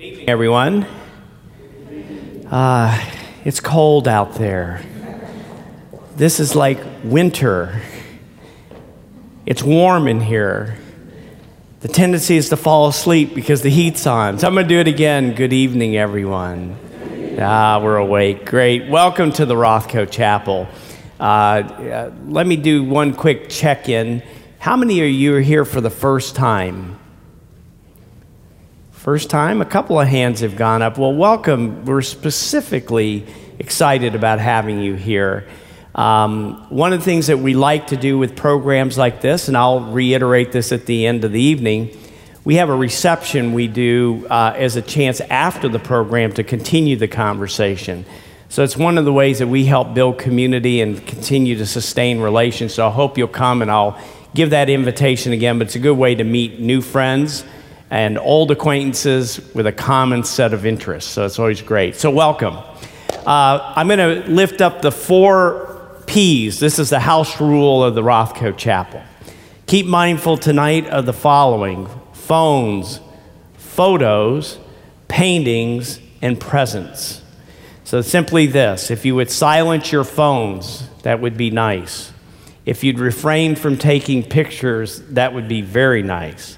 everyone. Uh, it's cold out there. This is like winter. It's warm in here. The tendency is to fall asleep because the heat's on. So I'm going to do it again. Good evening, everyone. Ah, we're awake. Great. Welcome to the Rothko Chapel. Uh, uh, let me do one quick check in. How many of you are here for the first time? First time? A couple of hands have gone up. Well, welcome. We're specifically excited about having you here. Um, one of the things that we like to do with programs like this, and I'll reiterate this at the end of the evening, we have a reception we do uh, as a chance after the program to continue the conversation. So it's one of the ways that we help build community and continue to sustain relations. So I hope you'll come and I'll give that invitation again, but it's a good way to meet new friends and old acquaintances with a common set of interests. So it's always great. So, welcome. Uh, I'm going to lift up the four P's. This is the house rule of the Rothko Chapel. Keep mindful tonight of the following phones, photos, paintings, and presents. So, simply this if you would silence your phones, that would be nice. If you'd refrain from taking pictures, that would be very nice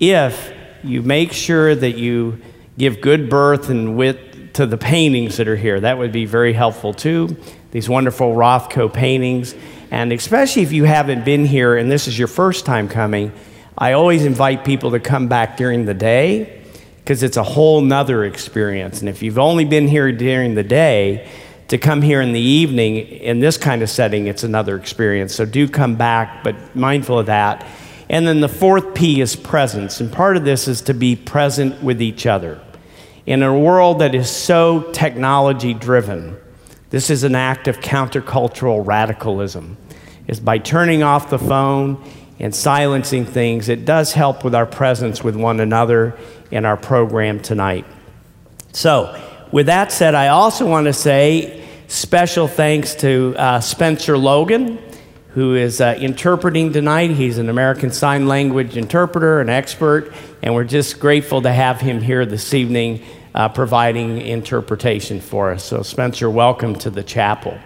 if you make sure that you give good birth and width to the paintings that are here. That would be very helpful too. These wonderful Rothko paintings. And especially if you haven't been here and this is your first time coming, I always invite people to come back during the day because it's a whole nother experience. And if you've only been here during the day, to come here in the evening in this kind of setting, it's another experience. So do come back, but mindful of that. And then the fourth P is presence. And part of this is to be present with each other. In a world that is so technology driven, this is an act of countercultural radicalism. Is by turning off the phone and silencing things, it does help with our presence with one another in our program tonight. So, with that said, I also want to say special thanks to uh, Spencer Logan who is uh, interpreting tonight. He's an American Sign Language interpreter, an expert, and we're just grateful to have him here this evening uh, providing interpretation for us. So, Spencer, welcome to the chapel.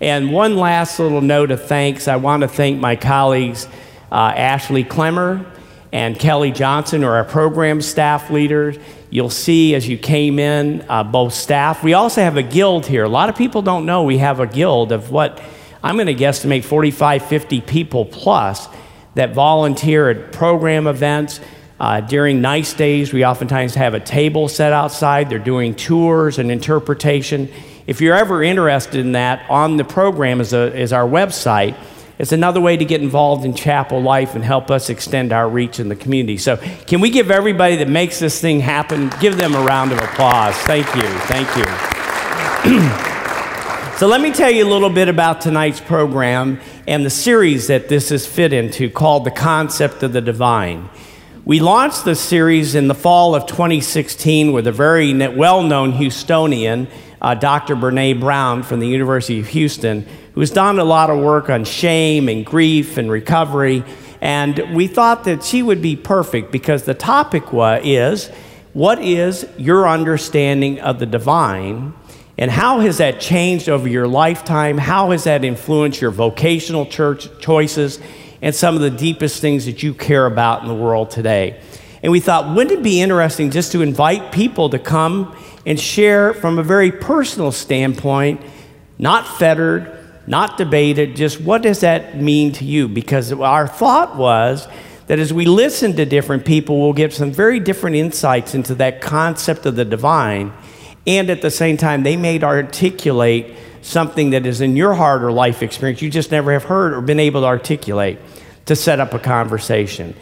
And one last little note of thanks I want to thank my colleagues, uh, Ashley Clemmer and Kelly Johnson, who are our program staff leaders. You'll see as you came in, uh, both staff. We also have a guild here. A lot of people don't know we have a guild of what I'm going to guesstimate 45, 50 people plus that volunteer at program events. Uh, during nice days, we oftentimes have a table set outside. They're doing tours and interpretation. If you're ever interested in that, on the program is, a, is our website. It's another way to get involved in chapel life and help us extend our reach in the community. So, can we give everybody that makes this thing happen, give them a round of applause? Thank you. Thank you. So, let me tell you a little bit about tonight's program and the series that this is fit into called The Concept of the Divine. We launched this series in the fall of 2016 with a very well known Houstonian, uh, Dr. Brene Brown from the University of Houston, who's done a lot of work on shame and grief and recovery. And we thought that she would be perfect because the topic was, is what is your understanding of the divine? And how has that changed over your lifetime? How has that influenced your vocational church choices and some of the deepest things that you care about in the world today? And we thought, wouldn't it be interesting just to invite people to come and share from a very personal standpoint, not fettered, not debated, just what does that mean to you? Because our thought was that as we listen to different people, we'll get some very different insights into that concept of the divine and at the same time, they may articulate something that is in your heart or life experience you just never have heard or been able to articulate to set up a conversation.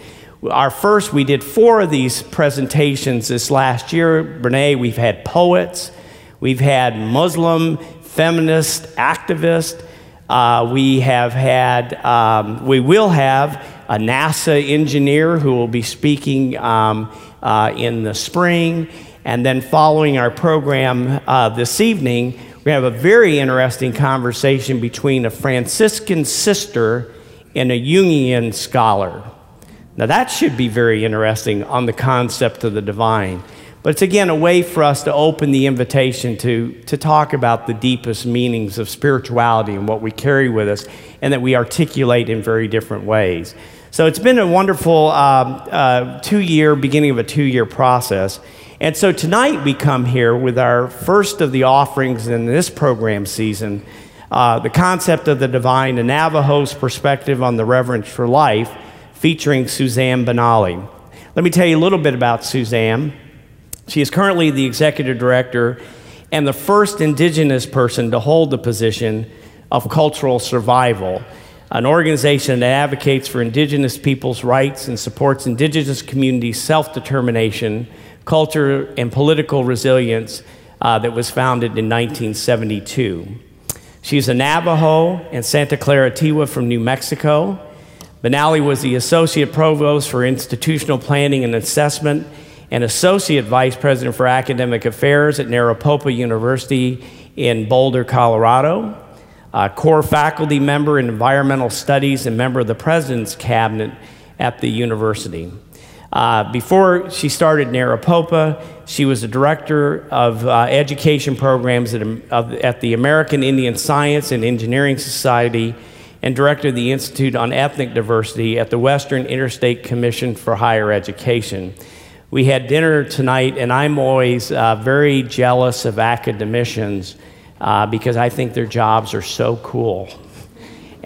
Our first, we did four of these presentations this last year. Brene, we've had poets, we've had Muslim feminist activists, uh, we have had, um, we will have a NASA engineer who will be speaking um, uh, in the spring. And then, following our program uh, this evening, we have a very interesting conversation between a Franciscan sister and a Jungian scholar. Now, that should be very interesting on the concept of the divine. But it's again a way for us to open the invitation to, to talk about the deepest meanings of spirituality and what we carry with us and that we articulate in very different ways. So it's been a wonderful um, uh, two year, beginning of a two year process. And so tonight we come here with our first of the offerings in this program season uh, the concept of the divine, a Navajo's perspective on the reverence for life, featuring Suzanne Benally. Let me tell you a little bit about Suzanne. She is currently the executive director and the first indigenous person to hold the position of cultural survival, an organization that advocates for indigenous peoples' rights and supports indigenous communities' self determination, culture, and political resilience uh, that was founded in 1972. She's a Navajo and Santa Clara Tewa from New Mexico. Benally was the Associate Provost for Institutional Planning and Assessment and Associate Vice President for Academic Affairs at Naropa University in Boulder, Colorado, a core faculty member in environmental studies and member of the President's Cabinet at the university. Uh, before she started Naropa, she was a director of uh, education programs at, of, at the American Indian Science and Engineering Society and director of the Institute on Ethnic Diversity at the Western Interstate Commission for Higher Education. We had dinner tonight, and I'm always uh, very jealous of academicians uh, because I think their jobs are so cool.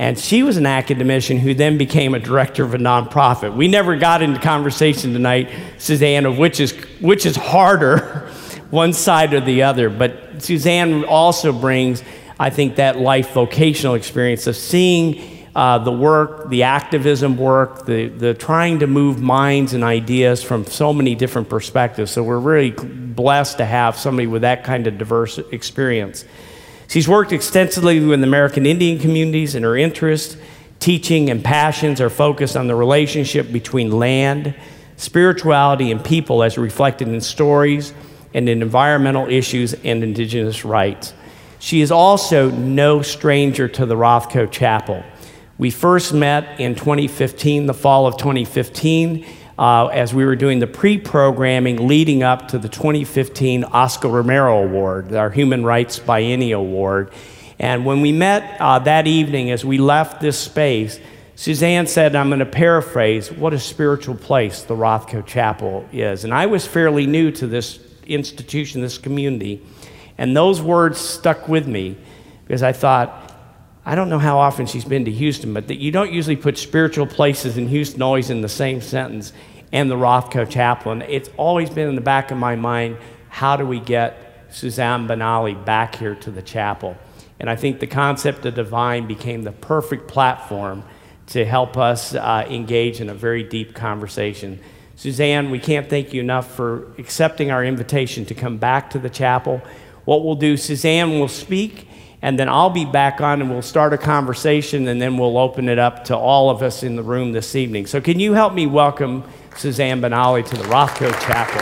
And she was an academician who then became a director of a nonprofit. We never got into conversation tonight, Suzanne, of which is, which is harder, one side or the other. But Suzanne also brings, I think, that life vocational experience of seeing uh, the work, the activism work, the, the trying to move minds and ideas from so many different perspectives. So we're really blessed to have somebody with that kind of diverse experience. She's worked extensively with American Indian communities, and her interests, teaching, and passions are focused on the relationship between land, spirituality, and people as reflected in stories and in environmental issues and indigenous rights. She is also no stranger to the Rothko Chapel. We first met in 2015, the fall of 2015, uh, as we were doing the pre programming leading up to the 2015 Oscar Romero Award, our Human Rights Biennial Award. And when we met uh, that evening, as we left this space, Suzanne said, I'm going to paraphrase, what a spiritual place the Rothko Chapel is. And I was fairly new to this institution, this community, and those words stuck with me because I thought, I don't know how often she's been to Houston, but that you don't usually put spiritual places in Houston always in the same sentence and the Rothko Chapel. It's always been in the back of my mind how do we get Suzanne Benally back here to the chapel? And I think the concept of divine became the perfect platform to help us uh, engage in a very deep conversation. Suzanne, we can't thank you enough for accepting our invitation to come back to the chapel. What we'll do, Suzanne will speak and then I'll be back on and we'll start a conversation and then we'll open it up to all of us in the room this evening. So, can you help me welcome Suzanne Benally to the Rothko Chapel?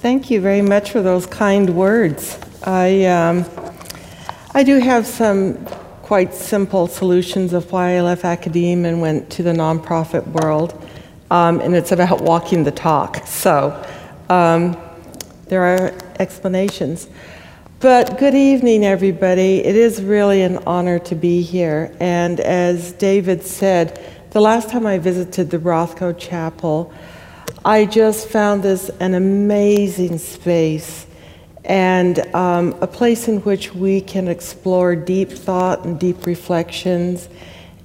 Thank you very much for those kind words. I, um, I do have some quite simple solutions of why I left academia and went to the nonprofit world um, and it's about walking the talk. So um, there are explanations. But good evening, everybody. It is really an honor to be here. And as David said, the last time I visited the Rothko Chapel, I just found this an amazing space and um, a place in which we can explore deep thought and deep reflections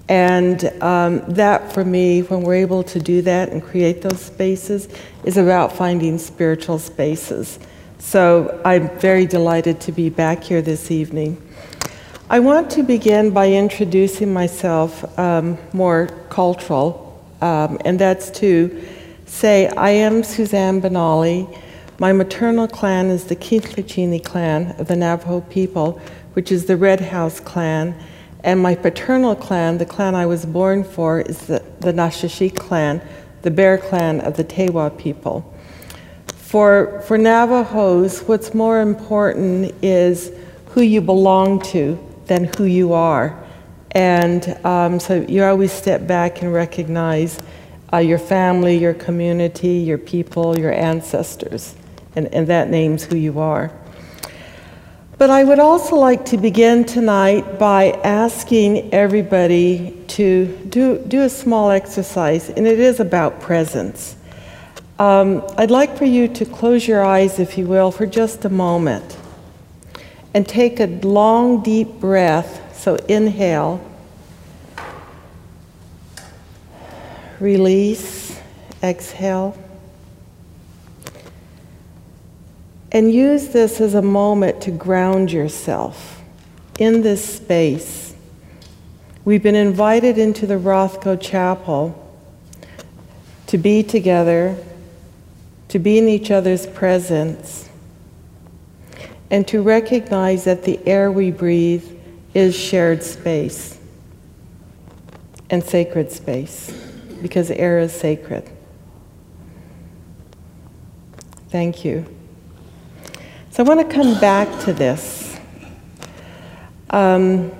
and um, that, for me, when we're able to do that and create those spaces, is about finding spiritual spaces. So I'm very delighted to be back here this evening. I want to begin by introducing myself um, more cultural, um, and that's to say I am Suzanne Benally. My maternal clan is the Kinkajini clan of the Navajo people, which is the Red House clan and my paternal clan, the clan I was born for, is the, the Nashishik clan, the bear clan of the Tewa people. For, for Navajos, what's more important is who you belong to than who you are. And um, so you always step back and recognize uh, your family, your community, your people, your ancestors, and, and that names who you are. But I would also like to begin tonight by asking everybody to do, do a small exercise, and it is about presence. Um, I'd like for you to close your eyes, if you will, for just a moment and take a long, deep breath. So inhale, release, exhale. And use this as a moment to ground yourself in this space. We've been invited into the Rothko Chapel to be together, to be in each other's presence, and to recognize that the air we breathe is shared space and sacred space, because air is sacred. Thank you. So I want to come back to this. Um,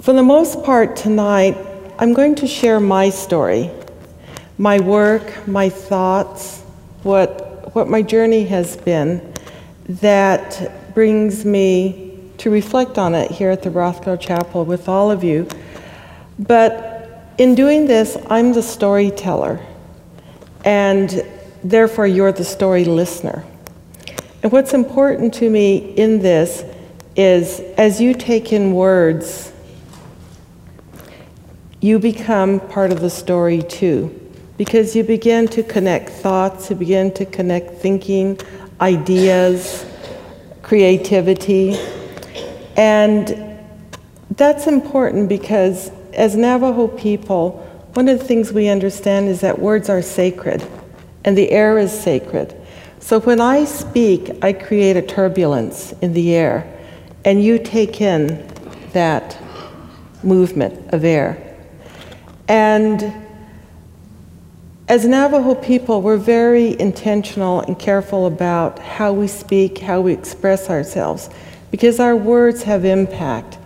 for the most part tonight, I'm going to share my story, my work, my thoughts, what, what my journey has been that brings me to reflect on it here at the Rothko Chapel with all of you. But in doing this, I'm the storyteller. And Therefore, you're the story listener. And what's important to me in this is as you take in words, you become part of the story too. Because you begin to connect thoughts, you begin to connect thinking, ideas, creativity. And that's important because as Navajo people, one of the things we understand is that words are sacred and the air is sacred. So when I speak, I create a turbulence in the air, and you take in that movement of air. And as Navajo people, we're very intentional and careful about how we speak, how we express ourselves, because our words have impact.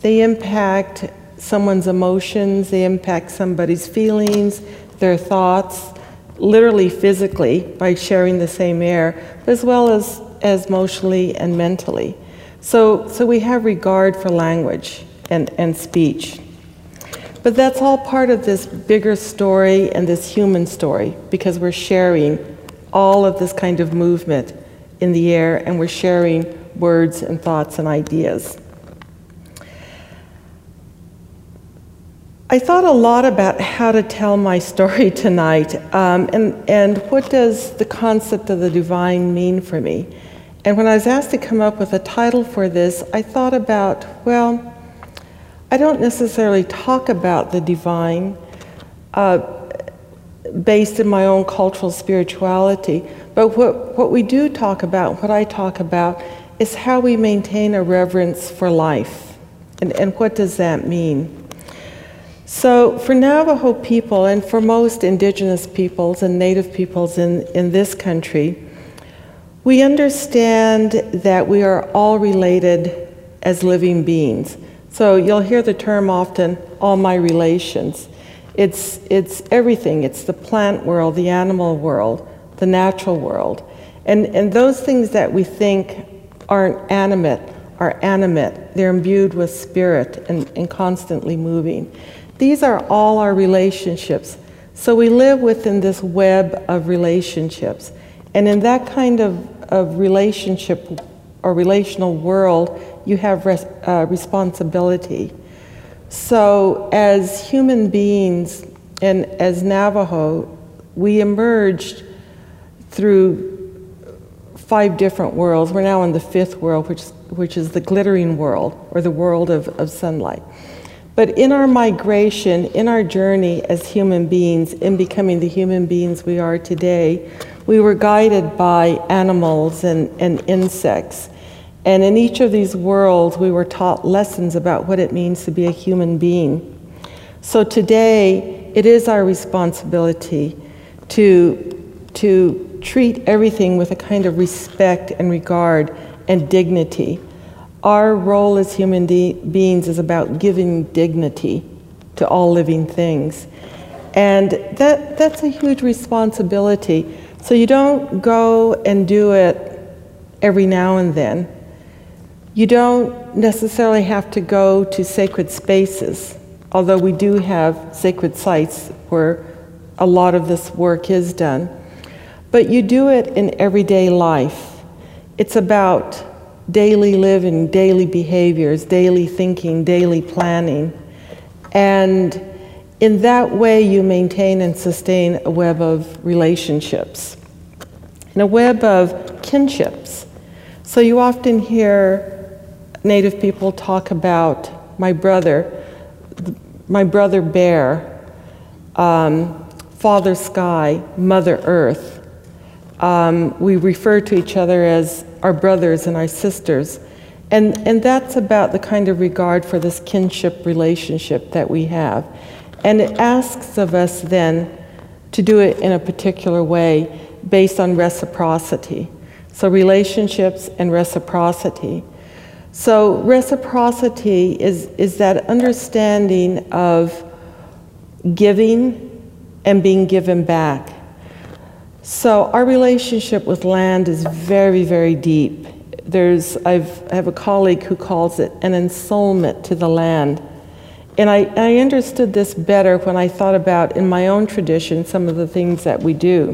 They impact someone's emotions, they impact somebody's feelings, their thoughts, literally physically by sharing the same air, as well as, as emotionally and mentally. So, so we have regard for language and, and speech. But that's all part of this bigger story and this human story because we're sharing all of this kind of movement in the air and we're sharing words and thoughts and ideas. I thought a lot about how to tell my story tonight um, and, and what does the concept of the divine mean for me. And when I was asked to come up with a title for this, I thought about, well, I don't necessarily talk about the divine uh, based in my own cultural spirituality, but what, what we do talk about, what I talk about, is how we maintain a reverence for life. And, and what does that mean? So, for Navajo people and for most indigenous peoples and native peoples in, in this country, we understand that we are all related as living beings. So, you'll hear the term often, all my relations. It's, it's everything, it's the plant world, the animal world, the natural world. And, and those things that we think aren't animate are animate, they're imbued with spirit and, and constantly moving. These are all our relationships. So we live within this web of relationships. And in that kind of, of relationship or relational world, you have res, uh, responsibility. So, as human beings and as Navajo, we emerged through five different worlds. We're now in the fifth world, which, which is the glittering world, or the world of, of sunlight. But in our migration, in our journey as human beings, in becoming the human beings we are today, we were guided by animals and, and insects. And in each of these worlds, we were taught lessons about what it means to be a human being. So today, it is our responsibility to, to treat everything with a kind of respect and regard and dignity our role as human beings is about giving dignity to all living things. And that, that's a huge responsibility. So you don't go and do it every now and then. You don't necessarily have to go to sacred spaces, although we do have sacred sites where a lot of this work is done. But you do it in everyday life. It's about daily living, daily behaviors, daily thinking, daily planning. And in that way, you maintain and sustain a web of relationships and a web of kinships. So you often hear Native people talk about my brother, my brother bear, um, father sky, mother earth. Um, we refer to each other as our brothers and our sisters. And, and that's about the kind of regard for this kinship relationship that we have. And it asks of us then to do it in a particular way based on reciprocity. So, relationships and reciprocity. So, reciprocity is, is that understanding of giving and being given back. So, our relationship with land is very, very deep. There's, I've, I have a colleague who calls it an ensoulment to the land. And I, I understood this better when I thought about, in my own tradition, some of the things that we do.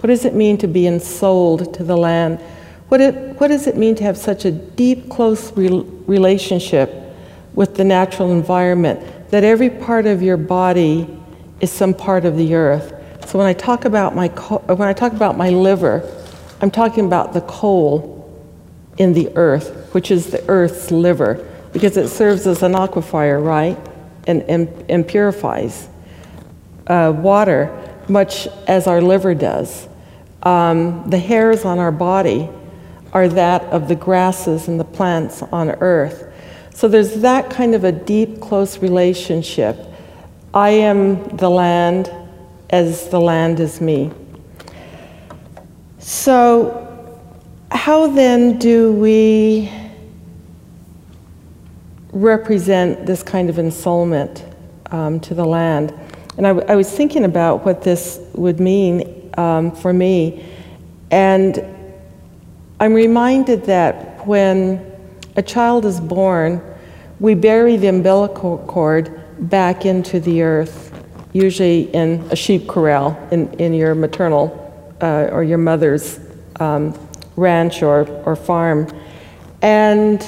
What does it mean to be ensouled to the land? What, it, what does it mean to have such a deep, close re- relationship with the natural environment that every part of your body is some part of the earth? So when I talk about my, when I talk about my liver, I'm talking about the coal in the earth, which is the earth's liver, because it serves as an aquifer, right? And, and, and purifies uh, water, much as our liver does. Um, the hairs on our body are that of the grasses and the plants on earth. So there's that kind of a deep, close relationship. I am the land as the land is me. So, how then do we represent this kind of ensoulment um, to the land? And I, I was thinking about what this would mean um, for me. And I'm reminded that when a child is born, we bury the umbilical cord back into the earth, usually in a sheep corral in, in your maternal uh, or your mother's um, ranch or, or farm. And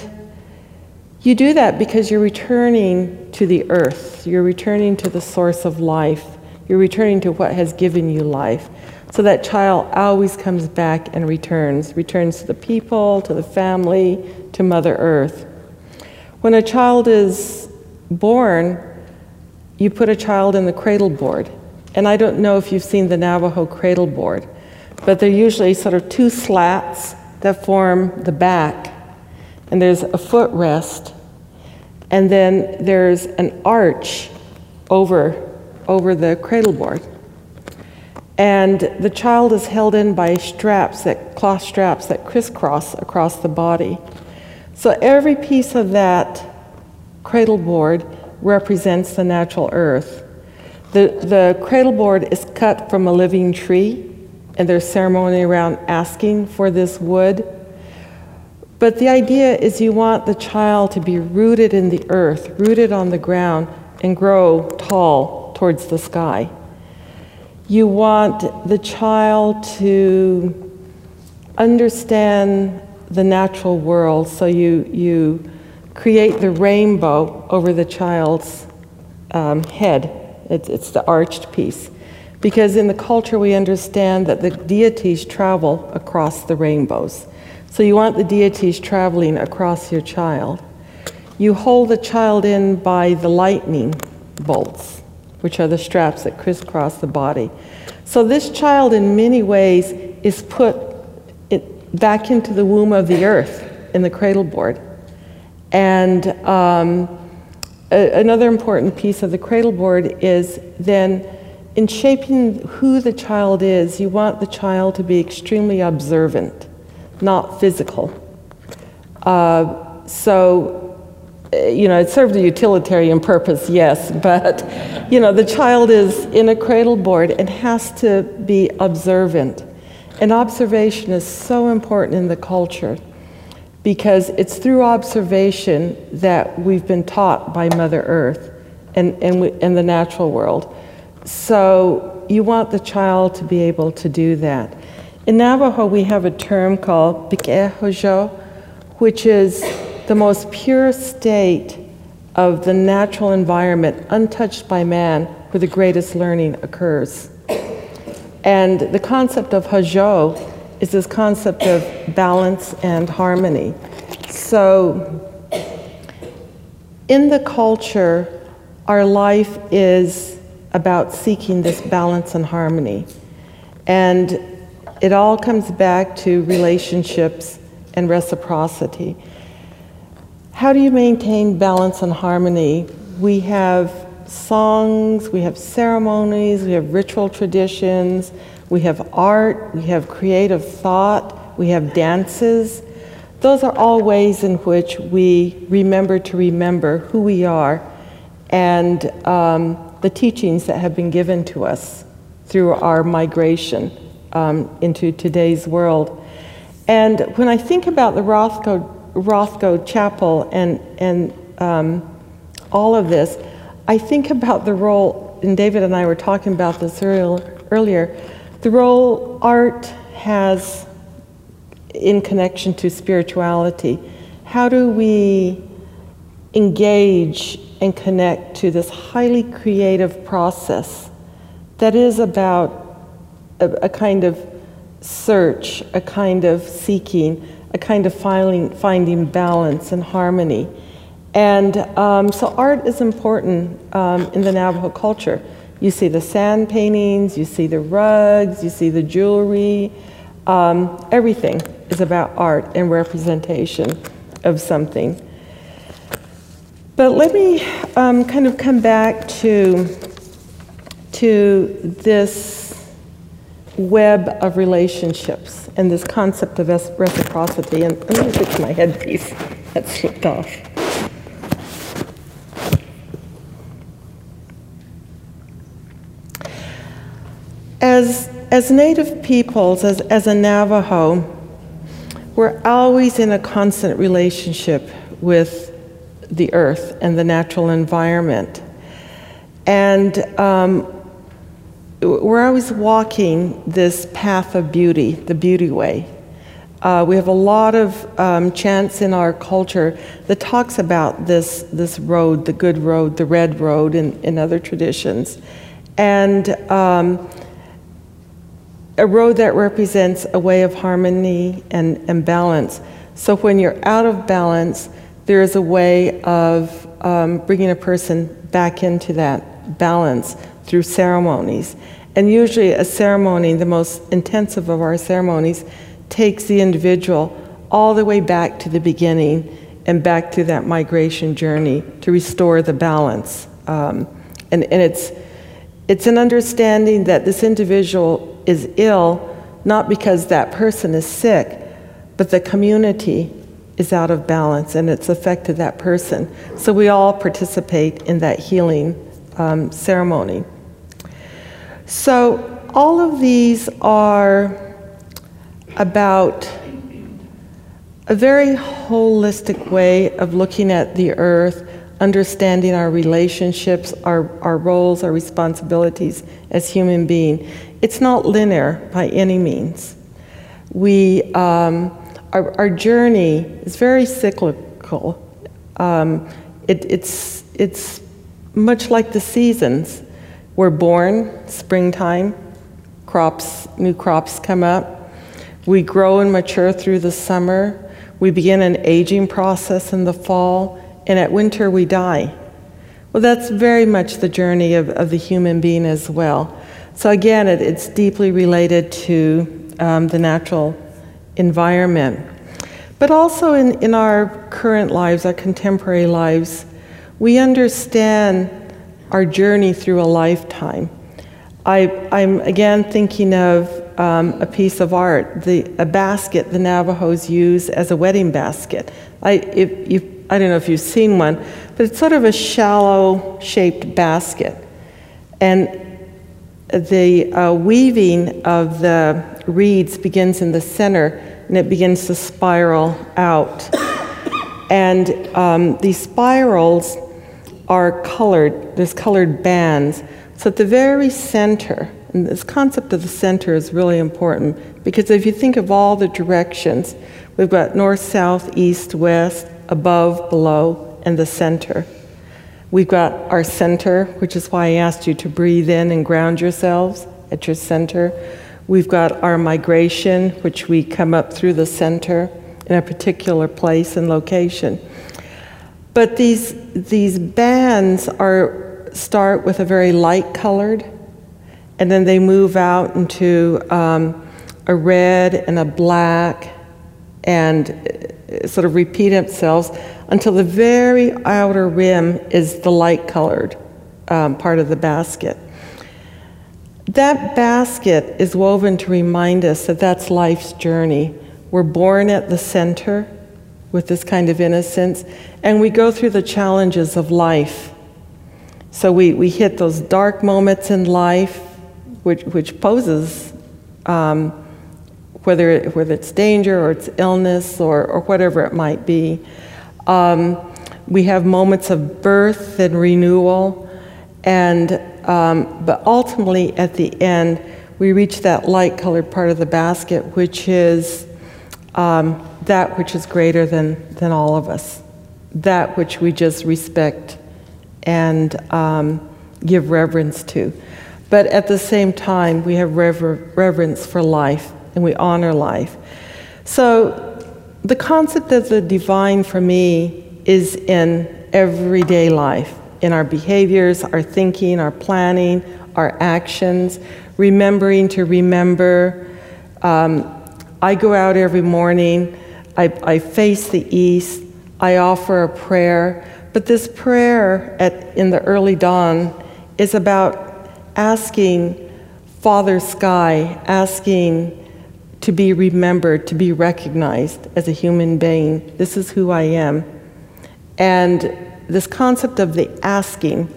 you do that because you're returning to the earth, you're returning to the source of life, you're returning to what has given you life. So that child always comes back and returns, returns to the people, to the family, to Mother Earth. When a child is born, you put a child in the cradle board. And I don't know if you've seen the Navajo cradle board, but they're usually sort of two slats that form the back. And there's a footrest, and then there's an arch over, over the cradle board. And the child is held in by straps, that cloth straps that crisscross across the body. So every piece of that cradle board represents the natural earth. The, the cradle board is cut from a living tree, and there's ceremony around asking for this wood. But the idea is you want the child to be rooted in the earth, rooted on the ground, and grow tall towards the sky. You want the child to understand the natural world, so you, you create the rainbow over the child's um, head. It's, it's the arched piece. Because in the culture, we understand that the deities travel across the rainbows. So you want the deities traveling across your child. You hold the child in by the lightning bolts which are the straps that crisscross the body. So this child, in many ways, is put back into the womb of the earth in the cradle board. And um, a, another important piece of the cradle board is then in shaping who the child is, you want the child to be extremely observant, not physical. Uh, so, you know, it served a utilitarian purpose, yes, but, you know, the child is in a cradle board and has to be observant. And observation is so important in the culture because it's through observation that we've been taught by Mother Earth and, and, we, and the natural world. So you want the child to be able to do that. In Navajo, we have a term called which is the most pure state of the natural environment, untouched by man, where the greatest learning occurs. And the concept of Hózhó is this concept of balance and harmony. So, in the culture, our life is about seeking this balance and harmony. And it all comes back to relationships and reciprocity. How do you maintain balance and harmony? We have songs, we have ceremonies, we have ritual traditions, we have art, we have creative thought, we have dances. Those are all ways in which we remember to remember who we are and um, the teachings that have been given to us through our migration um, into today's world. And when I think about the Rothko, Rothko Chapel and, and um, all of this, I think about the role, and David and I were talking about this earlier, the role art has in connection to spirituality. How do we engage and connect to this highly creative process that is about a, a kind of search, a kind of seeking, a kind of finding, finding balance and harmony. And um, so art is important um, in the Navajo culture. You see the sand paintings, you see the rugs, you see the jewelry. Um, everything is about art and representation of something. But let me um, kind of come back to, to this web of relationships and this concept of reciprocity. And let me fix my headpiece that slipped off. As, as Native peoples, as, as a Navajo, we're always in a constant relationship with the earth and the natural environment. And um, we're always walking this path of beauty, the beauty way. Uh, we have a lot of um, chants in our culture that talks about this, this road, the good road, the red road, in, in other traditions. And um, a road that represents a way of harmony and, and balance. So when you're out of balance, there is a way of um, bringing a person back into that balance through ceremonies. And usually, a ceremony, the most intensive of our ceremonies, takes the individual all the way back to the beginning and back to that migration journey to restore the balance. Um, and, and it's, it's an understanding that this individual is ill not because that person is sick, but the community is out of balance and it's affected that person. So we all participate in that healing um, ceremony. So, all of these are about a very holistic way of looking at the earth, understanding our relationships, our, our roles, our responsibilities as human beings. It's not linear by any means. We, um, our, our journey is very cyclical. Um, it, it's, it's much like the seasons. We're born, springtime, crops, new crops come up. We grow and mature through the summer. We begin an aging process in the fall, and at winter we die. Well, that's very much the journey of, of the human being as well. So, again, it, it's deeply related to um, the natural environment. But also in, in our current lives, our contemporary lives, we understand our journey through a lifetime. I, am again thinking of um, a piece of art, the, a basket the Navajos use as a wedding basket. I, if I don't know if you've seen one, but it's sort of a shallow shaped basket. And the uh, weaving of the reeds begins in the center and it begins to spiral out. And um, these spirals are colored, there's colored bands. So at the very center, and this concept of the center is really important because if you think of all the directions, we've got north, south, east, west, above, below, and the center. We've got our center, which is why I asked you to breathe in and ground yourselves at your center. We've got our migration, which we come up through the center in a particular place and location. But these, these bands are, start with a very light colored, and then they move out into um, a red and a black and uh, sort of repeat themselves until the very outer rim is the light colored um, part of the basket. That basket is woven to remind us that that's life's journey. We're born at the center with this kind of innocence, and we go through the challenges of life. So we, we hit those dark moments in life, which, which poses um, whether, whether it's danger or it's illness or, or whatever it might be. Um, we have moments of birth and renewal, and um, but ultimately at the end, we reach that light colored part of the basket, which is um, that which is greater than, than all of us, that which we just respect and um, give reverence to. But at the same time, we have rever- reverence for life and we honor life. So the concept of the divine for me is in everyday life, in our behaviors, our thinking, our planning, our actions, remembering to remember. Um, I go out every morning, I, I, face the east, I offer a prayer, but this prayer at, in the early dawn is about asking Father Sky, asking to be remembered, to be recognized as a human being. This is who I am. And this concept of the asking,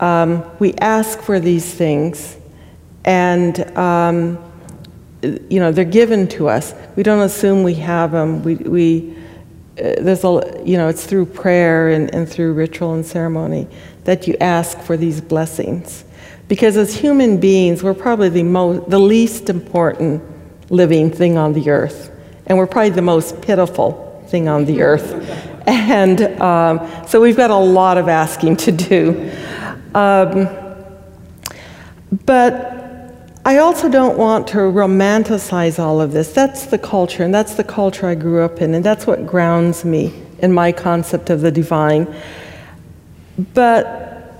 um, we ask for these things, and um, you know they're given to us. We don't assume we have them. We, we uh, there's a you know it's through prayer and, and through ritual and ceremony that you ask for these blessings, because as human beings, we're probably the most the least important living thing on the earth. And we're probably the most pitiful thing on the earth. And um, so we've got a lot of asking to do. Um, but I also don't want to romanticize all of this. That's the culture, and that's the culture I grew up in, and that's what grounds me in my concept of the divine. But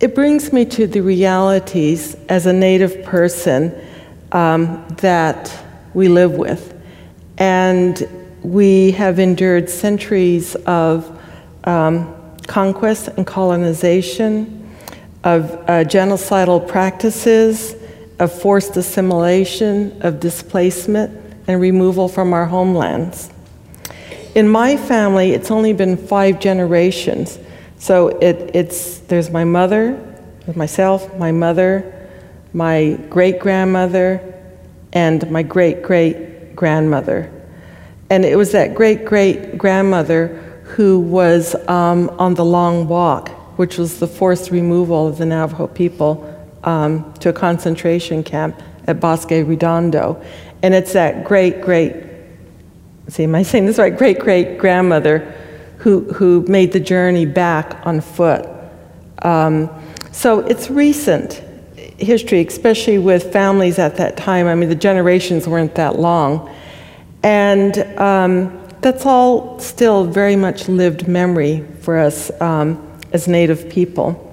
it brings me to the realities as a Native person um, that we live with. And we have endured centuries of um, conquest and colonization, of uh, genocidal practices, of forced assimilation, of displacement, and removal from our homelands. In my family, it's only been five generations. So it, it's, there's my mother, myself, my mother, my great grandmother, and my great great grandmother. And it was that great great grandmother who was um, on the Long Walk, which was the forced removal of the Navajo people um, to a concentration camp at Bosque Redondo. And it's that great great, see, am I saying this right? Great great grandmother who, who made the journey back on foot. Um, so it's recent history, especially with families at that time. I mean, the generations weren't that long. And um, that's all still very much lived memory for us um, as Native people.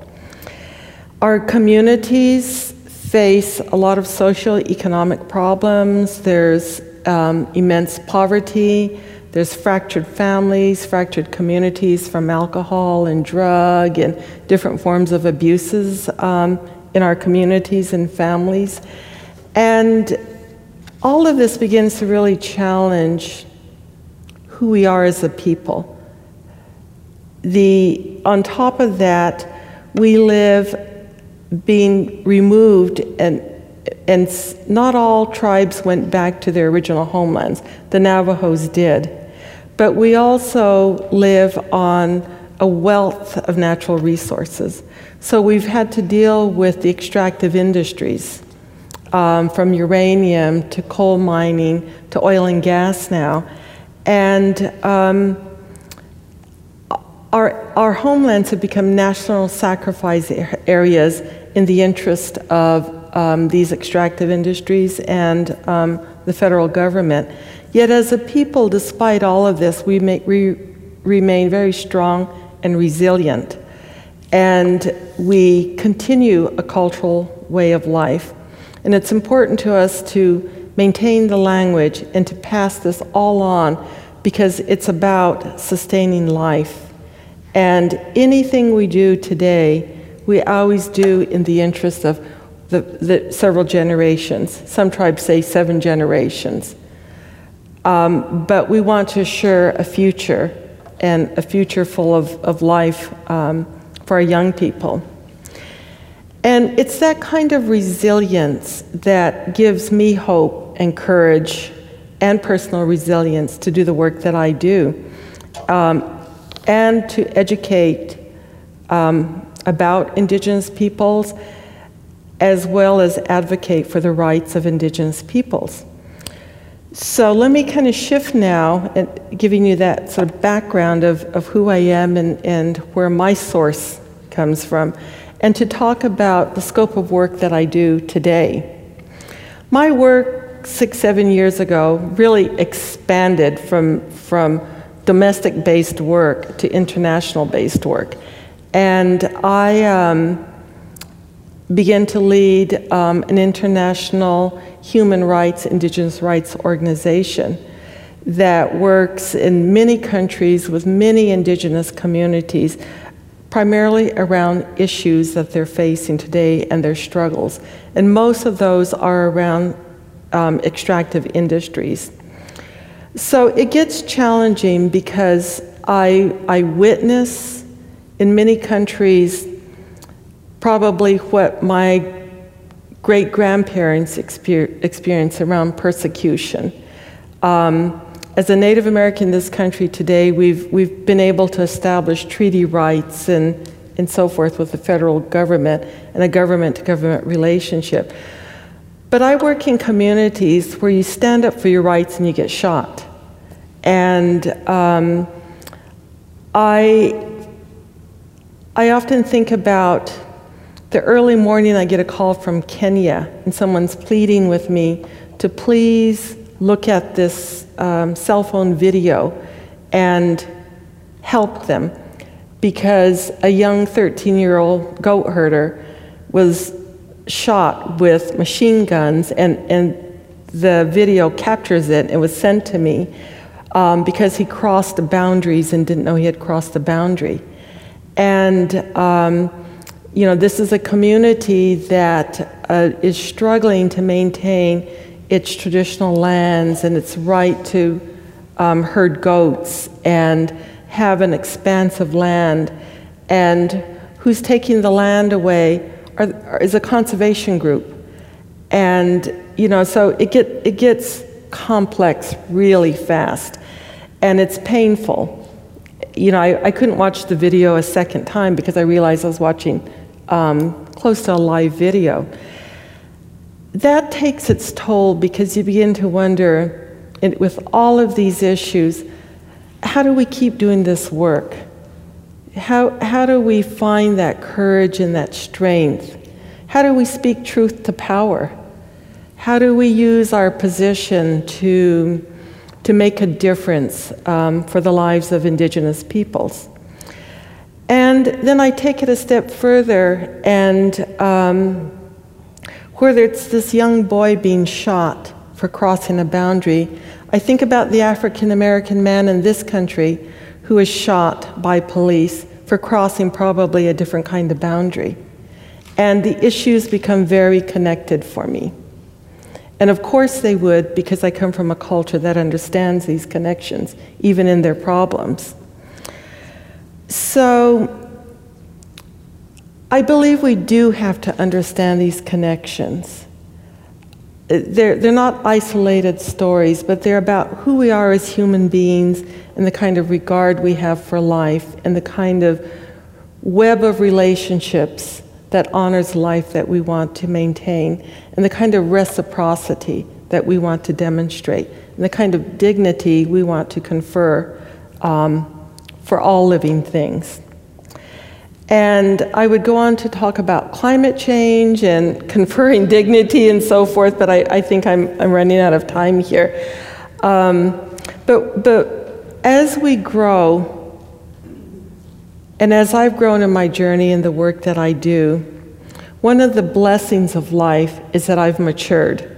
Our communities face a lot of social economic problems. There's um, immense poverty. There's fractured families, fractured communities from alcohol and drug and different forms of abuses um, in our communities and families. And all of this begins to really challenge who we are as a people. The, on top of that, we live being removed, and, and not all tribes went back to their original homelands. The Navajos did. But we also live on a wealth of natural resources. So we've had to deal with the extractive industries, um, from uranium to coal mining to oil and gas now. And um, our, our homelands have become national sacrifice areas in the interest of um, these extractive industries and um, the federal government. Yet, as a people, despite all of this, we, make, we remain very strong and resilient. And we continue a cultural way of life. And it's important to us to maintain the language and to pass this all on because it's about sustaining life. And anything we do today, we always do in the interest of the, the several generations. Some tribes say seven generations. Um, but we want to assure a future and a future full of, of life um, for our young people. And it's that kind of resilience that gives me hope and courage and personal resilience to do the work that I do um, and to educate um, about Indigenous peoples as well as advocate for the rights of Indigenous peoples. So let me kind of shift now, and giving you that sort of background of, of who I am and, and where my source comes from, and to talk about the scope of work that I do today. My work six, seven years ago really expanded from, from domestic based work to international based work. And I um, began to lead um, an international human rights, indigenous rights organization that works in many countries with many indigenous communities, primarily around issues that they're facing today and their struggles. And most of those are around um, extractive industries. So it gets challenging because I, I witness in many countries probably what my great grandparents experienced around persecution. Um, as a Native American in this country today, we've, we've been able to establish treaty rights and, and so forth with the federal government and a government to government relationship. But I work in communities where you stand up for your rights and you get shot. And um, I, I often think about the early morning, I get a call from Kenya, and someone's pleading with me to please look at this um, cell phone video and help them because a young 13 year old goat herder was shot with machine guns, and, and the video captures it. It was sent to me um, because he crossed the boundaries and didn't know he had crossed the boundary. And um, you know, this is a community that uh, is struggling to maintain its traditional lands and its right to um, herd goats and have an expanse of land. And who's taking the land away are, are, is a conservation group. And, you know, so it, get, it gets complex really fast. And it's painful. You know, I, I couldn't watch the video a second time because I realized I was watching um, close to a live video. That takes its toll because you begin to wonder, with all of these issues, how do we keep doing this work? How, how do we find that courage and that strength? How do we speak truth to power? How do we use our position to, to make a difference um, for the lives of Indigenous peoples? And then I take it a step further, and um, whether it's this young boy being shot for crossing a boundary, I think about the African American man in this country who was shot by police for crossing probably a different kind of boundary. And the issues become very connected for me. And of course they would, because I come from a culture that understands these connections, even in their problems. So I believe we do have to understand these connections. They're, they're not isolated stories, but they're about who we are as human beings and the kind of regard we have for life and the kind of web of relationships that honors life that we want to maintain and the kind of reciprocity that we want to demonstrate and the kind of dignity we want to confer um, for all living things. And I would go on to talk about climate change and conferring dignity and so forth, but I, I think I'm, I'm running out of time here. Um, but, but as we grow, and as I've grown in my journey and the work that I do, one of the blessings of life is that I've matured.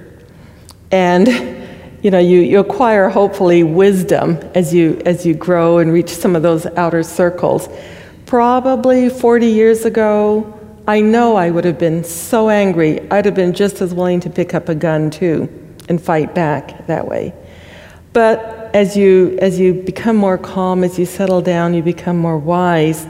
And you know, you, you acquire hopefully wisdom as you as you grow and reach some of those outer circles. Probably 40 years ago, I know I would have been so angry, I'd have been just as willing to pick up a gun too and fight back that way. But as you, as you become more calm, as you settle down, you become more wise,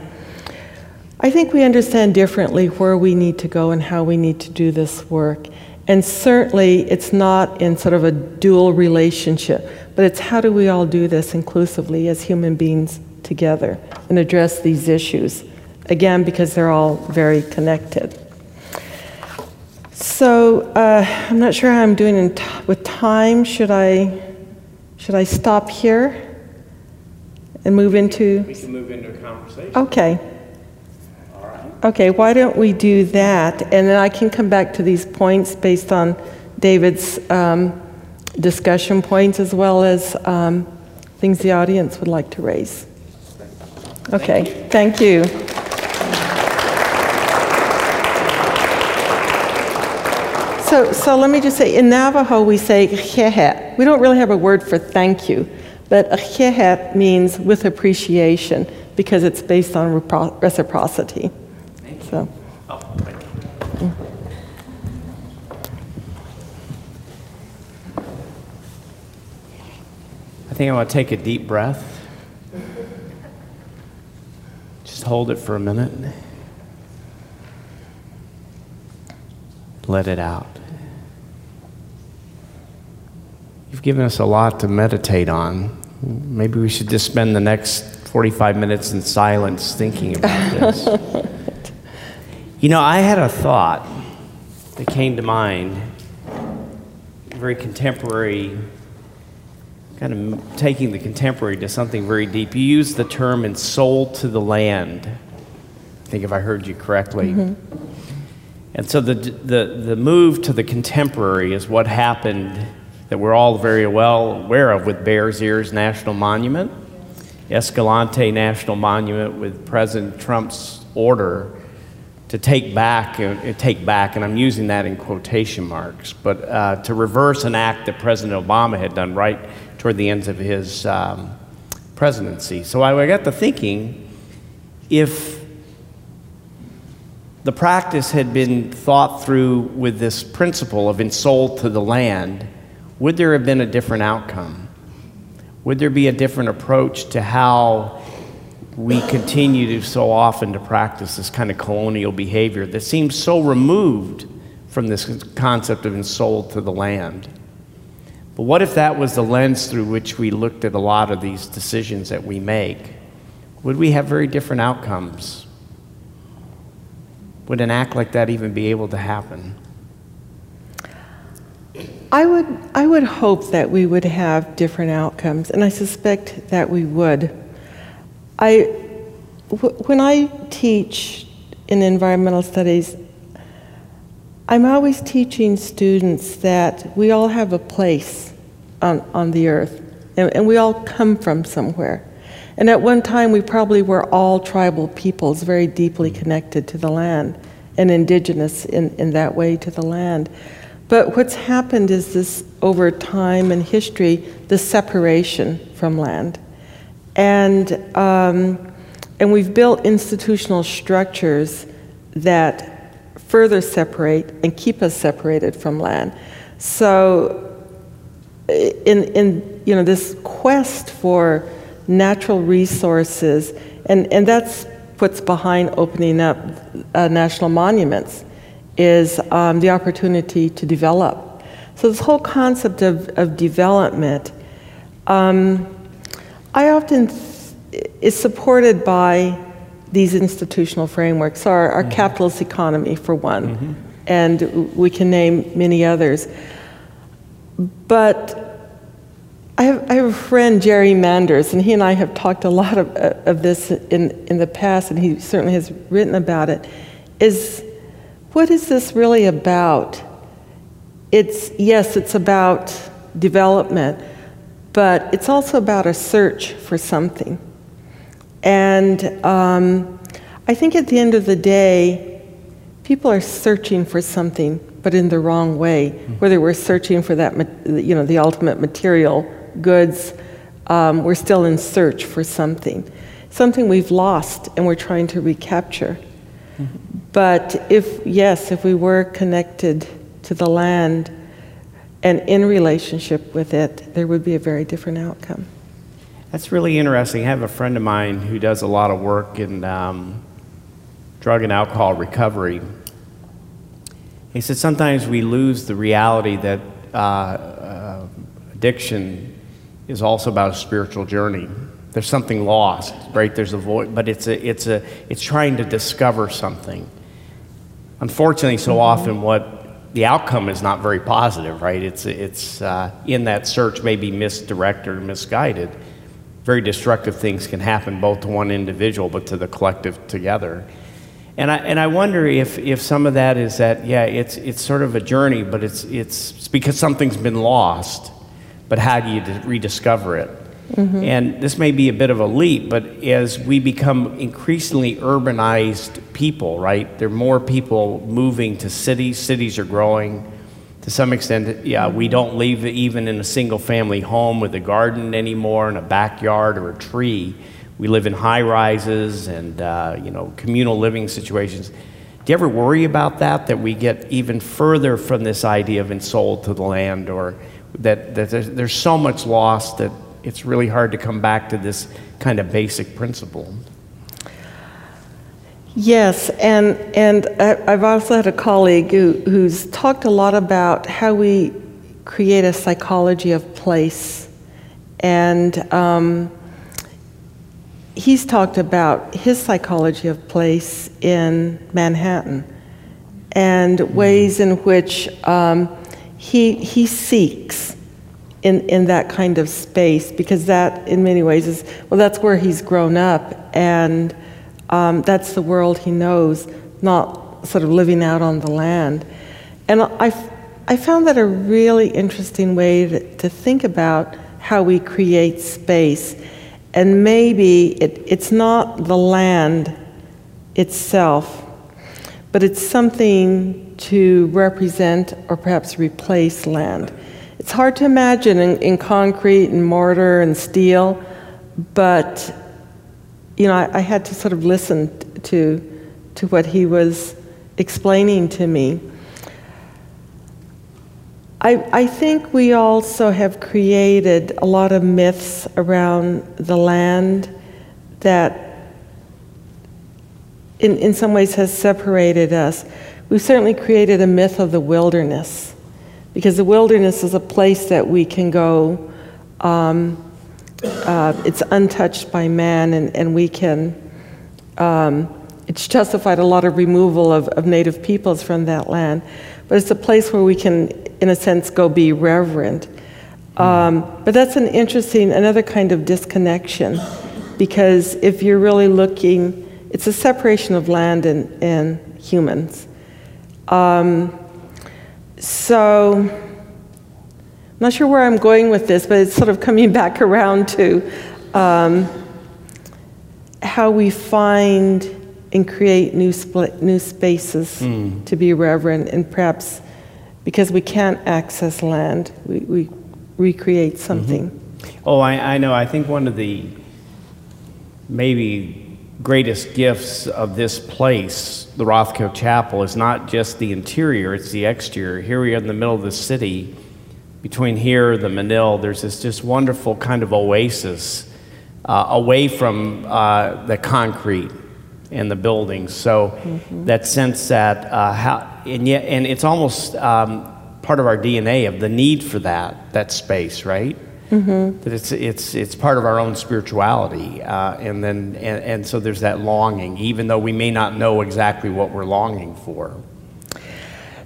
I think we understand differently where we need to go and how we need to do this work. And certainly, it's not in sort of a dual relationship, but it's how do we all do this inclusively as human beings together and address these issues. Again, because they're all very connected. So uh, I'm not sure how I'm doing t- with time. Should I should I stop here and move into? We can move into a conversation. Okay. Okay. Why don't we do that, and then I can come back to these points based on David's um, discussion points as well as um, things the audience would like to raise. Okay, thank you. So, so let me just say, in Navajo we say We don't really have a word for thank you, but means with appreciation because it's based on reciprocity. I think I want to take a deep breath. Just hold it for a minute. Let it out. You've given us a lot to meditate on. Maybe we should just spend the next 45 minutes in silence thinking about this. you know, I had a thought that came to mind, very contemporary kind of taking the contemporary to something very deep. You use the term ensouled to the land. I think if I heard you correctly. Mm-hmm. And so the, the, the move to the contemporary is what happened that we're all very well aware of with Bears Ears National Monument, Escalante National Monument with President Trump's order to take back, uh, take back, and I'm using that in quotation marks, but uh, to reverse an act that President Obama had done right toward the end of his um, presidency. So I, got to thinking if the practice had been thought through with this principle of ensouled to the land, would there have been a different outcome? Would there be a different approach to how we continue to so often to practice this kind of colonial behavior that seems so removed from this concept of ensouled to the land? But what if that was the lens through which we looked at a lot of these decisions that we make? Would we have very different outcomes? Would an act like that even be able to happen? I would, I would hope that we would have different outcomes, and I suspect that we would. I, when I teach in environmental studies, I'm always teaching students that we all have a place on, on the earth, and, and we all come from somewhere. And at one time, we probably were all tribal peoples, very deeply connected to the land and indigenous in, in that way to the land. But what's happened is this over time and history, the separation from land. And, um, and we've built institutional structures that further separate and keep us separated from land. So, in, in you know, this quest for natural resources, and, and that's what's behind opening up uh, national monuments, is um, the opportunity to develop. So, this whole concept of, of development, um, I often is supported by these institutional frameworks, our, our mm-hmm. capitalist economy, for one, mm-hmm. and we can name many others. But I have, I have, a friend, Jerry Manders, and he and I have talked a lot of, of this in, in the past, and he certainly has written about it. Is what is this really about? It's, yes, it's about development, but it's also about a search for something. And um, I think at the end of the day, people are searching for something, but in the wrong way. Mm-hmm. Whether we're searching for that, you know, the ultimate material goods, um, we're still in search for something, something we've lost, and we're trying to recapture. Mm-hmm. But if yes, if we were connected to the land and in relationship with it, there would be a very different outcome. That's really interesting. I have a friend of mine who does a lot of work in um, drug and alcohol recovery. He said sometimes we lose the reality that uh, uh, addiction is also about a spiritual journey. There's something lost, right? There's a void, but it's a, it's a, it's trying to discover something. Unfortunately, so often what the outcome is not very positive, right? It's, it's uh, in that search, maybe misdirected or misguided very destructive things can happen both to one individual but to the collective together. And I, and I wonder if, if some of that is that, yeah, it's, it's sort of a journey, but it's, it's because something's been lost, but how do you rediscover it? Mm-hmm. And this may be a bit of a leap, but as we become increasingly urbanized people, right, there are more people moving to cities, cities are growing to some extent, yeah, we don't live even in a single family home with a garden anymore and a backyard or a tree. We live in high rises and uh, you know communal living situations. Do you ever worry about that? That we get even further from this idea of ensouled to the land, or that, that there's, there's so much loss that it's really hard to come back to this kind of basic principle. Yes, and, and I've also had a colleague who, who's talked a lot about how we create a psychology of place. And um, he's talked about his psychology of place in Manhattan and ways in which um, he, he seeks in, in that kind of space because that, in many ways, is well, that's where he's grown up. And um, that's the world he knows, not sort of living out on the land. And I, I found that a really interesting way to, to think about how we create space. And maybe it, it's not the land itself, but it's something to represent or perhaps replace land. It's hard to imagine in, in concrete and mortar and steel, but you know, I, I, had to sort of listen to, to what he was explaining to me. I, I think we also have created a lot of myths around the land that, in, in some ways, has separated us. We've certainly created a myth of the wilderness, because the wilderness is a place that we can go. Um, uh, it's untouched by man, and, and we can, um, it's justified a lot of removal of, of native peoples from that land. But it's a place where we can, in a sense, go be reverent. Um, but that's an interesting, another kind of disconnection, because if you're really looking, it's a separation of land and, and humans. Um, so, I'm not sure where I'm going with this, but it's sort of coming back around to um, how we find and create new, split, new spaces mm. to be reverent, and perhaps because we can't access land, we, we recreate something. Mm-hmm. Oh, I, I know. I think one of the maybe greatest gifts of this place the Rothko Chapel is not just the interior, it's the exterior. Here we are in the middle of the city. Between here, the Menil, there's this just wonderful kind of oasis uh, away from uh, the concrete and the buildings. So mm-hmm. that sense that, uh, how, and yet, and it's almost um, part of our DNA of the need for that, that space, right? Mm-hmm. That it's, it's, it's part of our own spirituality. Uh, and then, and, and so there's that longing, even though we may not know exactly what we're longing for.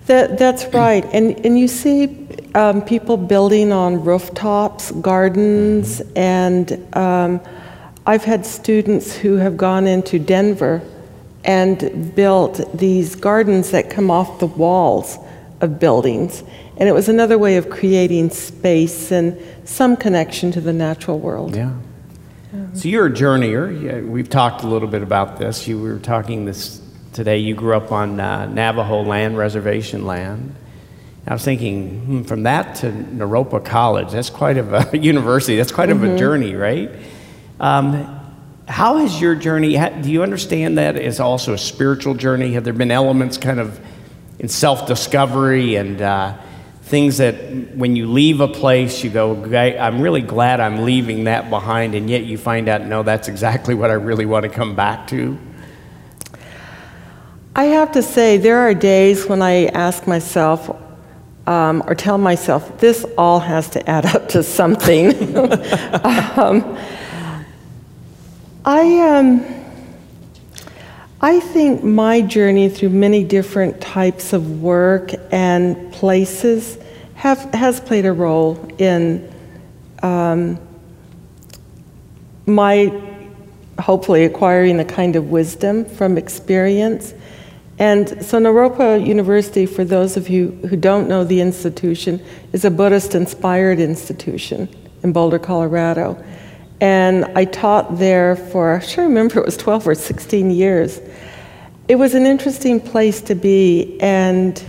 That, that's right. And, and you see um, people building on rooftops, gardens, mm-hmm. and um, I've had students who have gone into Denver and built these gardens that come off the walls of buildings. And it was another way of creating space and some connection to the natural world. Yeah. So you're a journeyer. We've talked a little bit about this. You were talking this today. You grew up on uh, Navajo land, reservation land. I was thinking, hmm, from that to Naropa College, that's quite of a university. That's quite mm-hmm. of a mm-hmm. journey, right? Um, how has your journey, do you understand that as also a spiritual journey? Have there been elements kind of in self discovery and uh, things that when you leave a place, you go, I'm really glad I'm leaving that behind, and yet you find out, no, that's exactly what I really want to come back to? I have to say, there are days when I ask myself, um, or tell myself, this all has to add up to something. um, I, um, I think my journey through many different types of work and places have, has played a role in um, my hopefully acquiring a kind of wisdom from experience. And so, Naropa University, for those of you who don't know the institution, is a Buddhist inspired institution in Boulder, Colorado. And I taught there for, I sure remember it was 12 or 16 years. It was an interesting place to be, and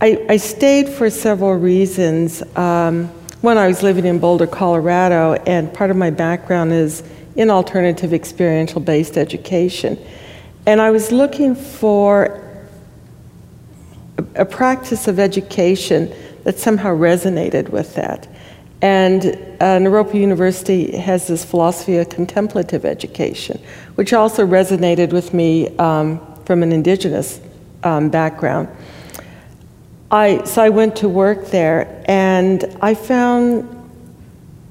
I, I stayed for several reasons. Um, one, I was living in Boulder, Colorado, and part of my background is in alternative experiential based education. And I was looking for a, a practice of education that somehow resonated with that. And uh, Naropa University has this philosophy of contemplative education, which also resonated with me um, from an indigenous um, background. I, so I went to work there, and I found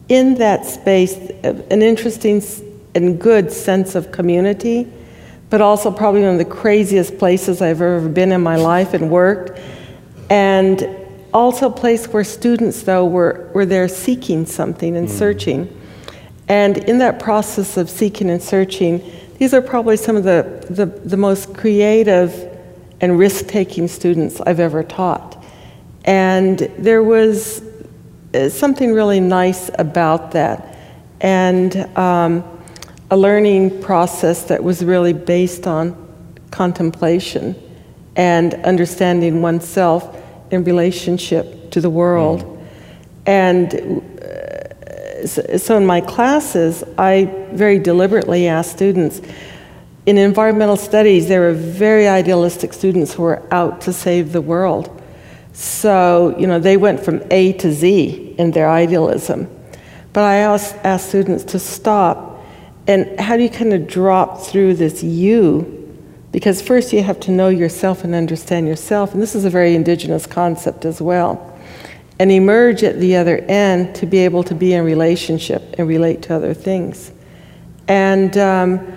in that space an interesting and good sense of community, but also probably one of the craziest places I've ever been in my life and worked. And also a place where students, though, were, were there seeking something and mm. searching. And in that process of seeking and searching, these are probably some of the, the, the most creative and risk taking students I've ever taught. And there was uh, something really nice about that, and um, a learning process that was really based on contemplation and understanding oneself in relationship to the world. Mm. And uh, so in my classes, I very deliberately ask students, in environmental studies, there are very idealistic students who are out to save the world. So, you know, they went from A to Z in their idealism. But I ask, ask students to stop and how do you kind of drop through this you because first you have to know yourself and understand yourself, and this is a very indigenous concept as well, and emerge at the other end to be able to be in relationship and relate to other things. And um,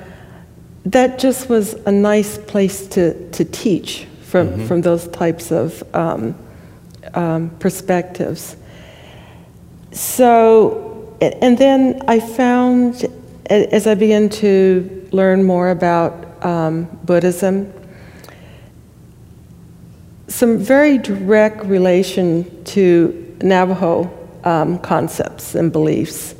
that just was a nice place to, to teach from, mm-hmm. from those types of um, um, perspectives. So, and then I found, as I began to learn more about um, Buddhism, some very direct relation to Navajo um, concepts and beliefs.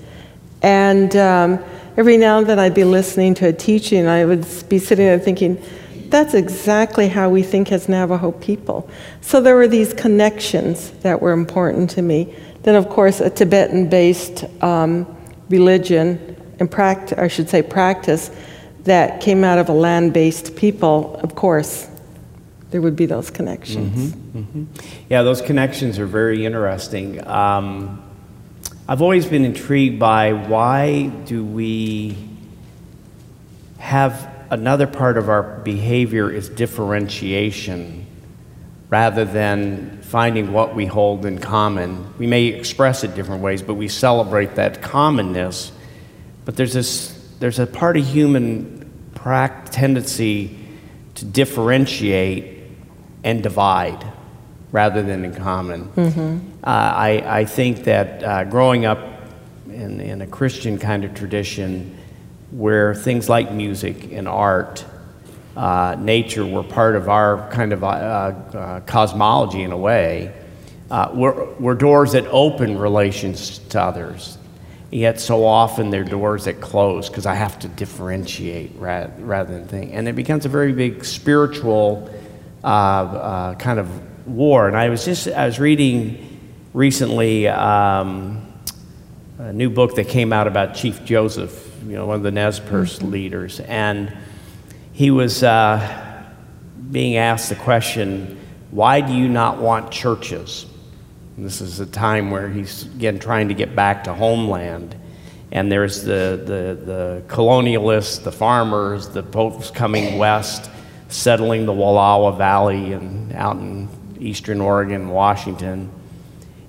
And um, every now and then I'd be listening to a teaching, and I would be sitting there thinking, that's exactly how we think as Navajo people. So there were these connections that were important to me. Then, of course, a Tibetan based um, religion and practice, I should say practice, that came out of a land based people, of course, there would be those connections. Mm-hmm, mm-hmm. Yeah, those connections are very interesting. Um, I've always been intrigued by why do we have another part of our behavior is differentiation rather than finding what we hold in common. We may express it different ways, but we celebrate that commonness. But there's this there's a part of human tendency to differentiate and divide rather than in common. Mm-hmm. Uh, I, I think that uh, growing up in, in a Christian kind of tradition where things like music and art, uh, nature were part of our kind of uh, uh, cosmology in a way, uh, were, were doors that open relations to others. Yet so often they're doors that close because I have to differentiate rather, rather than think. And it becomes a very big spiritual kind of war. And I was just I was reading recently um, a new book that came out about Chief Joseph, you know, one of the Nez Perce mm-hmm. leaders, and he was uh, being asked the question, "Why do you not want churches?" This is a time where he's again trying to get back to homeland. And there's the, the, the colonialists, the farmers, the folks coming west, settling the Wallowa Valley and out in Eastern Oregon, Washington.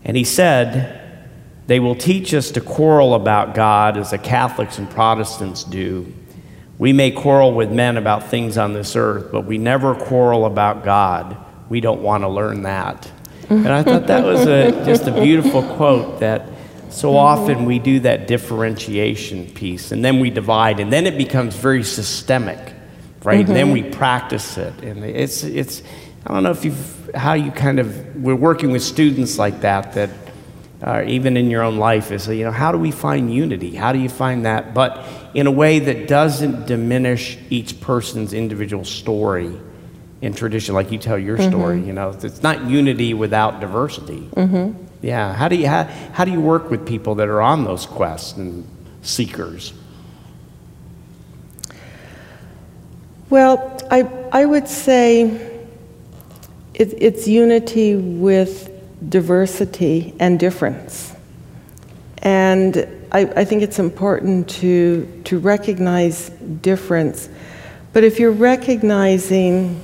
And he said, They will teach us to quarrel about God as the Catholics and Protestants do. We may quarrel with men about things on this earth, but we never quarrel about God. We don't want to learn that. And I thought that was a, just a beautiful quote that so often we do that differentiation piece and then we divide and then it becomes very systemic, right? Mm-hmm. And then we practice it. And it's, it's, I don't know if you've, how you kind of, we're working with students like that, that uh, even in your own life, is, you know, how do we find unity? How do you find that? But in a way that doesn't diminish each person's individual story in tradition, like you tell your mm-hmm. story, you know, it's not unity without diversity. Mm-hmm. Yeah. How do you, how, how do you work with people that are on those quests and seekers? Well, I, I would say it, it's unity with diversity and difference. And I, I, think it's important to, to recognize difference. But if you're recognizing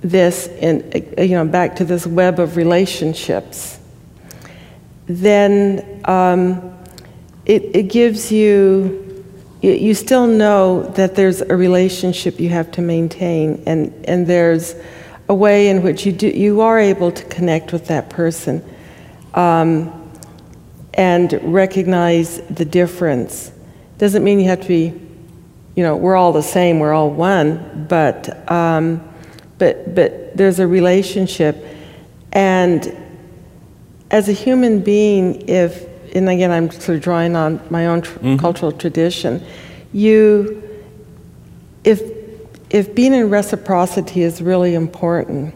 this in, you know, back to this web of relationships, then um, it, it gives you, you still know that there's a relationship you have to maintain, and, and there's a way in which you, do, you are able to connect with that person um, and recognize the difference. Doesn't mean you have to be, you know, we're all the same, we're all one, but, um, but, but there's a relationship. And as a human being, if, and again, I'm sort of drawing on my own tr- mm-hmm. cultural tradition, you, if if being in reciprocity is really important,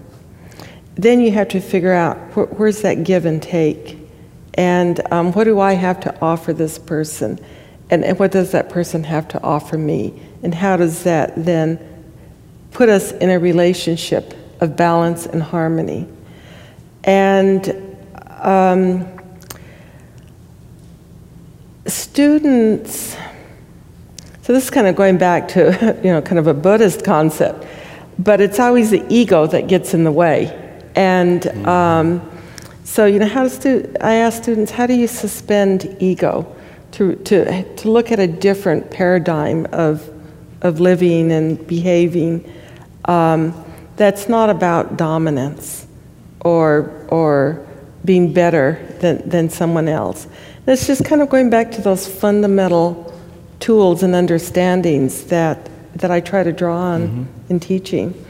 then you have to figure out wh- where's that give and take, and um, what do I have to offer this person, and, and what does that person have to offer me, and how does that then put us in a relationship of balance and harmony, and um, students so this is kind of going back to, you know, kind of a Buddhist concept, but it's always the ego that gets in the way. And mm-hmm. um, so, you know, how do I ask students, how do you suspend ego to, to, to look at a different paradigm of, of living and behaving um, that's not about dominance or, or being better than, than someone else? it's just kind of going back to those fundamental tools and understandings that, that I try to draw on mm-hmm. in teaching.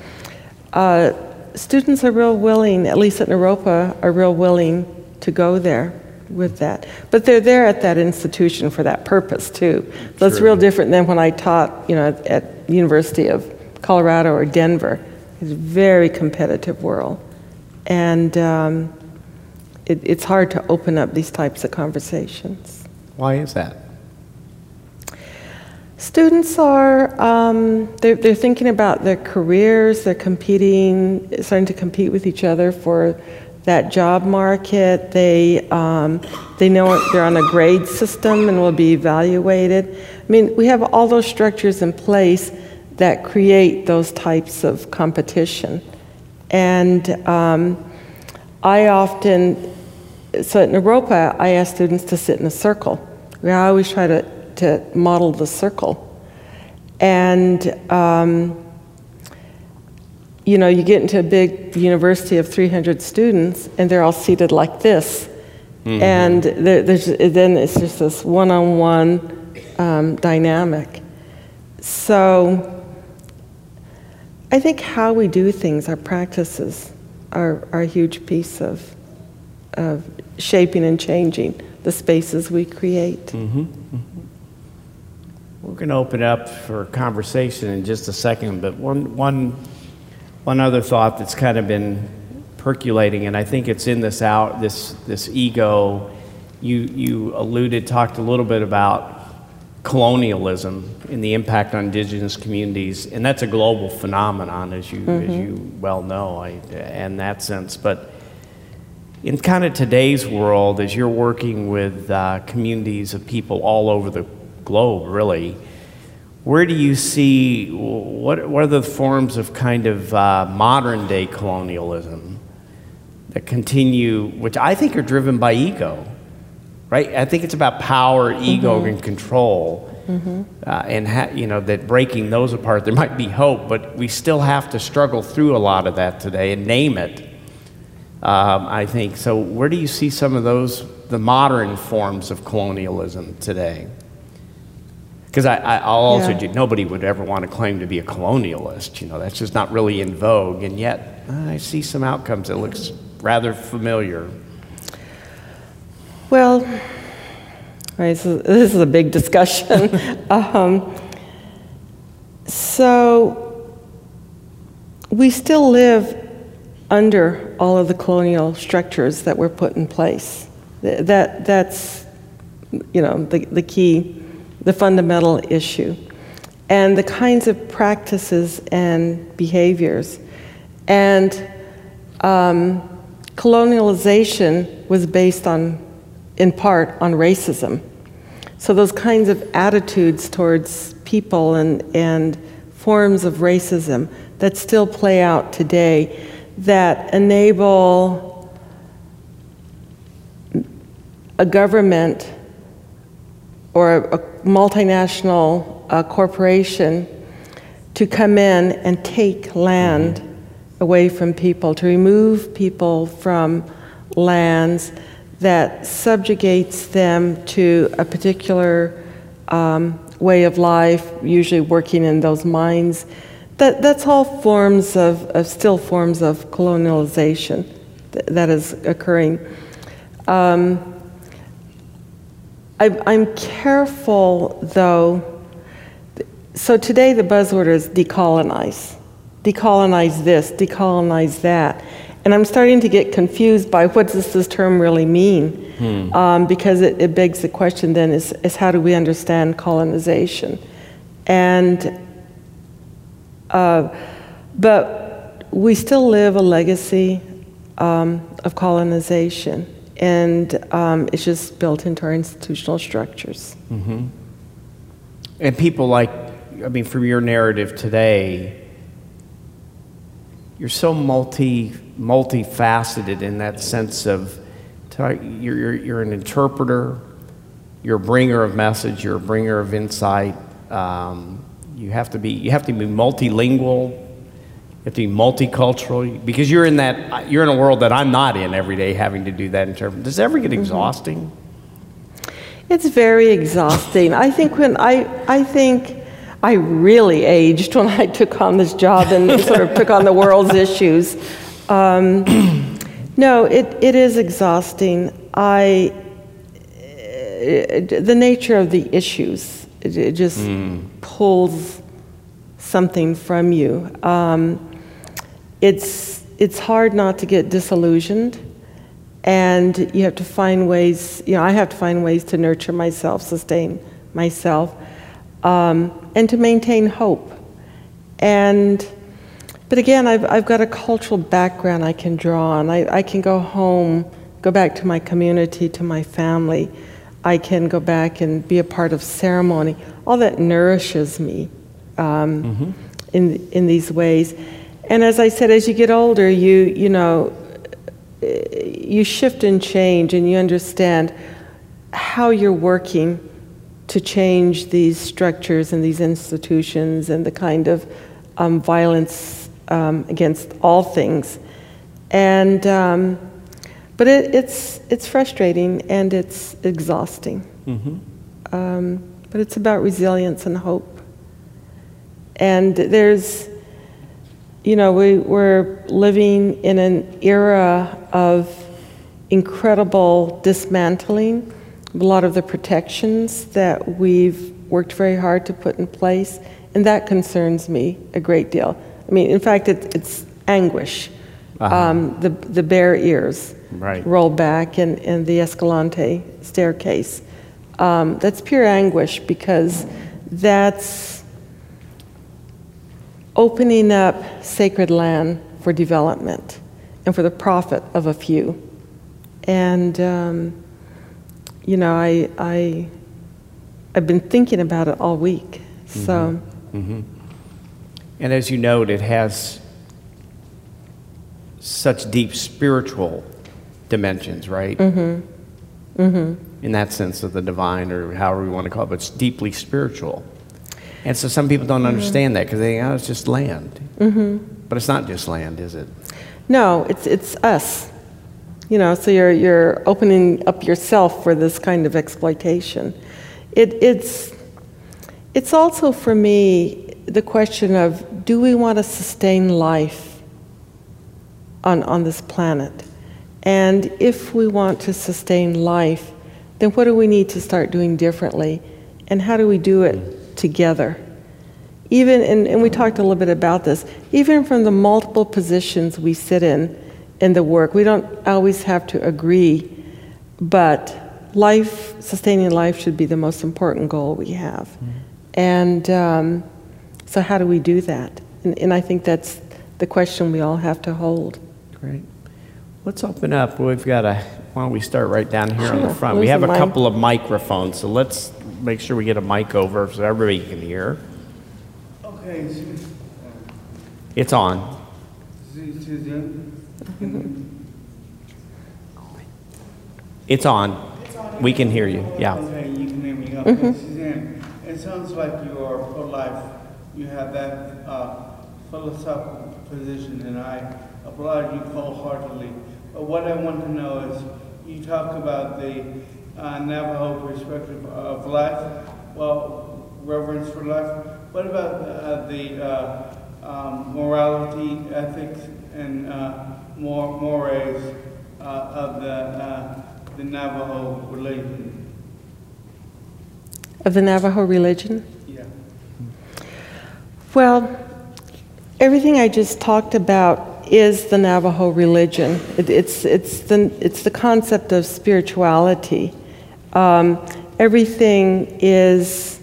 Uh, students are real willing, at least at Naropa, are real willing to go there with that. But they're there at that institution for that purpose too. So it's real different than when I taught, you know, at, at University of Colorado or Denver. It's a very competitive world, and um, it, it's hard to open up these types of conversations. Why is that? Students are um, they're, they're thinking about their careers. They're competing, starting to compete with each other for that job market. They um, they know they're on a grade system and will be evaluated. I mean, we have all those structures in place that create those types of competition, and um, I often so at Naropa I ask students to sit in a circle. I always try to to model the circle. And, um, you know, you get into a big university of 300 students, and they're all seated like this. Mm-hmm. And there, then it's just this one on one dynamic. So I think how we do things, our practices, are, are a huge piece of, of shaping and changing the spaces we create. Mm-hmm. Mm-hmm. We're going to open up for conversation in just a second, but one, one, one other thought that's kind of been percolating, and I think it's in this out this this ego. You you alluded, talked a little bit about colonialism and the impact on indigenous communities, and that's a global phenomenon, as you mm-hmm. as you well know, I, in that sense. But in kind of today's world, as you're working with uh, communities of people all over the globe, really. Where do you see what, what are the forms of kind of uh, modern day colonialism that continue, which I think are driven by ego, right? I think it's about power, ego, mm-hmm. and control. Mm-hmm. Uh, and ha- you know that breaking those apart, there might be hope, but we still have to struggle through a lot of that today and name it. Um, I think so. Where do you see some of those, the modern forms of colonialism today? Because I, will also yeah. do, nobody would ever want to claim to be a colonialist. You know, that's just not really in vogue. And yet, I see some outcomes that looks rather familiar. Well, right, so this is a big discussion. um, so, we still live under all of the colonial structures that were put in place. That, that's, you know, the, the key the fundamental issue, and the kinds of practices and behaviors. And um, colonialization was based on, in part, on racism. So those kinds of attitudes towards people and, and forms of racism that still play out today that enable a government or a multinational uh, corporation to come in and take land mm-hmm. away from people, to remove people from lands that subjugates them to a particular um, way of life, usually working in those mines. That, that's all forms of, of still forms of colonialization th- that is occurring. Um, I, am careful, though. So today the buzzword is decolonize. Decolonize this, decolonize that. And I'm starting to get confused by what does this term really mean? Hmm. Um, because it, it, begs the question then is, is how do we understand colonization? And, uh, but we still live a legacy um, of colonization and um, it's just built into our institutional structures. Mm-hmm. And people like, I mean, from your narrative today, you're so multi multifaceted in that sense of you're, you're, you're an interpreter, you're a bringer of message, you're a bringer of insight. Um, you have to be you have to be multilingual you have to be multicultural because you're in that you're in a world that I'm not in every day having to do that interpret. Does it ever get mm-hmm. exhausting? It's very exhausting. I think when I I think I really aged when I took on this job and sort of took on the world's issues. Um, no, it, it is exhausting. I the nature of the issues it, it just mm. pulls something from you. Um, it's, it's hard not to get disillusioned. And you have to find ways, you know, I have to find ways to nurture myself, sustain myself. Um, and to maintain hope. And, but again, I've, I've got a cultural background I can draw on. I, I can go home, go back to my community, to my family. I can go back and be a part of ceremony. All that nourishes me um, mm-hmm. in, in these ways. And as I said, as you get older, you, you know, you shift and change and you understand how you're working to change these structures and these institutions and the kind of um, violence um, against all things. And, um, but it, it's, it's frustrating and it's exhausting. Mm-hmm. Um, but it's about resilience and hope. And there's, you know, we, we're living in an era of incredible dismantling a lot of the protections that we've worked very hard to put in place, and that concerns me a great deal. I mean, in fact, it, it's anguish. Uh-huh. Um, the, the Bears Ears right. roll back and, and the Escalante staircase. Um, that's pure anguish because that's opening up sacred land for development and for the profit of a few. And um, you know, I, I, I've been thinking about it all week. So. Mm-hmm. Mm-hmm. And as you note, it has such deep spiritual dimensions, right? Mm-hmm. Mm-hmm. In that sense of the divine, or however we want to call it, but it's deeply spiritual. And so some people don't mm-hmm. understand that because they think, oh, it's just land. Mm-hmm. But it's not just land, is it? No, it's, it's us. You know, so you're, you're opening up yourself for this kind of exploitation. It, it's, it's also for me the question of do we want to sustain life on, on this planet? And if we want to sustain life, then what do we need to start doing differently? And how do we do it together? Even, and, and we talked a little bit about this, even from the multiple positions we sit in, in the work. We don't always have to agree, but life, sustaining life, should be the most important goal we have. Mm-hmm. And um, so, how do we do that? And, and, I think that's the question we all have to hold. Great. Let's open up. We've got a. Why don't we start right down here sure. on the front? we have a mic. couple of microphones, so let's make sure we get a mic over so everybody can hear. Okay. It's on. It's on. We can hear you. Yeah. Okay, you can hear me. Okay, mm-hmm. Suzanne, it sounds like you are pro life. You have that uh, philosophical position, and I applaud you wholeheartedly. But what I want to know is you talk about the uh, Navajo perspective of life, well, reverence for life. What about uh, the uh, um, morality, ethics, and more mores uh, of the, uh, the Navajo religion. Of the Navajo religion? Yeah. Well, everything I just talked about is the Navajo religion. It, it's, it's, the, it's the concept of spirituality. Um, everything is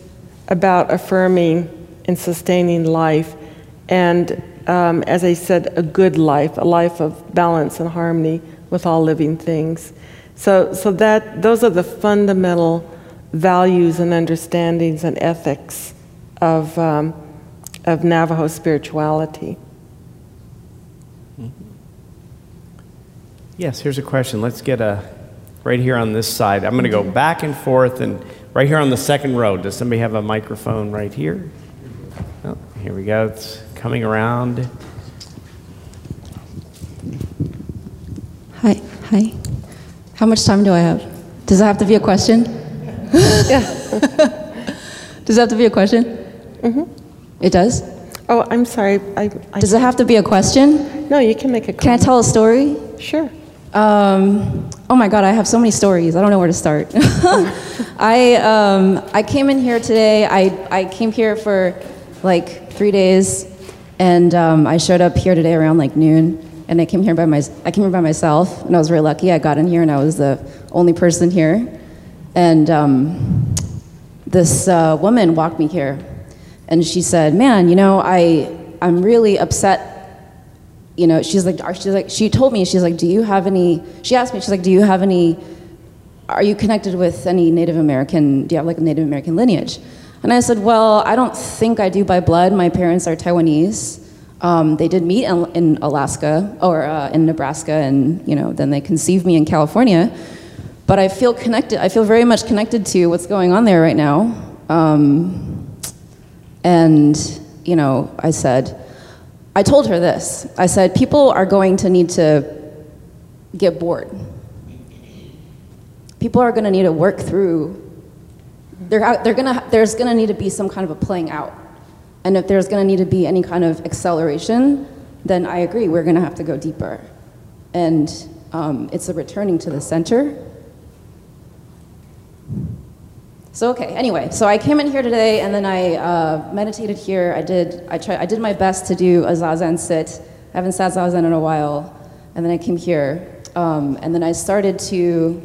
about affirming and sustaining life and um, as I said, a good life, a life of balance and harmony with all living things. So, so that those are the fundamental values and understandings and ethics of, um, of Navajo spirituality. Mm-hmm. Yes, here's a question. Let's get a right here on this side. I'm going to go back and forth, and right here on the second row. Does somebody have a microphone right here? Oh, here we go. It's coming around. Hi, hi. How much time do I have? Does that have to be a question? yeah. does that have to be a question? Mm-hmm. It does? Oh, I'm sorry. I, I does it have to be a question? No, you can make a comment. Can I tell a story? Sure. Um, oh my God, I have so many stories. I don't know where to start. I, um, I came in here today. I, I came here for like three days and um, I showed up here today around like noon, and I came here by my I came here by myself, and I was very lucky. I got in here, and I was the only person here. And um, this uh, woman walked me here, and she said, "Man, you know, I I'm really upset." You know, she's like, she's like, she told me, she's like, "Do you have any?" She asked me, she's like, "Do you have any?" Are you connected with any Native American? Do you have like a Native American lineage? And I said, Well, I don't think I do by blood. My parents are Taiwanese. Um, they did meet in, Alaska or uh, in Nebraska, and you know, then they conceived me in California. But I feel connected. I feel very much connected to what's going on there right now. Um, and you know, I said, I told her this. I said, people are going to need to get bored. People are going to need to work through. They're, they're gonna, there's going to need to be some kind of a playing out. And if there's going to need to be any kind of acceleration, then I agree, we're going to have to go deeper. And um, it's a returning to the center. So okay, anyway, so I came in here today and then I uh, meditated here. I did, I, tried, I did my best to do a zazen sit. I haven't sat zazen in a while. And then I came here. Um, and then I started to,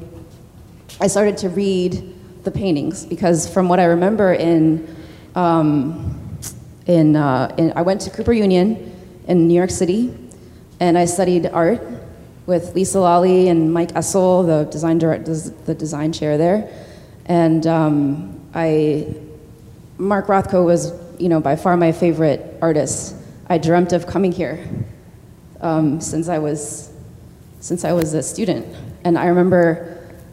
I started to read the paintings because from what I remember in, um, in, uh, in, I went to Cooper Union in New York City, and I studied art with Lisa Lally and Mike Essl, the design direct, the design chair there, and um, I, Mark Rothko was, you know, by far my favorite artist. I dreamt of coming here um, since I was, since I was a student, and I remember.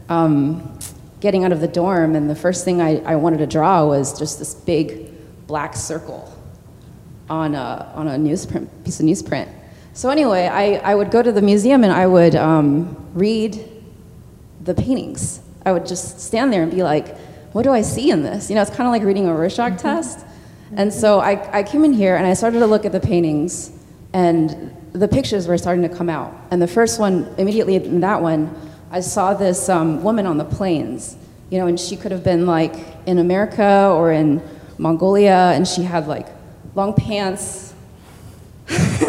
Um, getting out of the dorm, and the first thing I, I wanted to draw was just this big black circle on a, on a newsprint, piece of newsprint. So anyway, I, I would go to the museum and I would um, read the paintings. I would just stand there and be like, what do I see in this? You know, it's kind of like reading a Rorschach mm-hmm. test. And so I, I came in here and I started to look at the paintings, and the pictures were starting to come out. And the first one, immediately in that one, I saw this um, woman on the plains, you know, and she could have been like in America or in Mongolia, and she had like long pants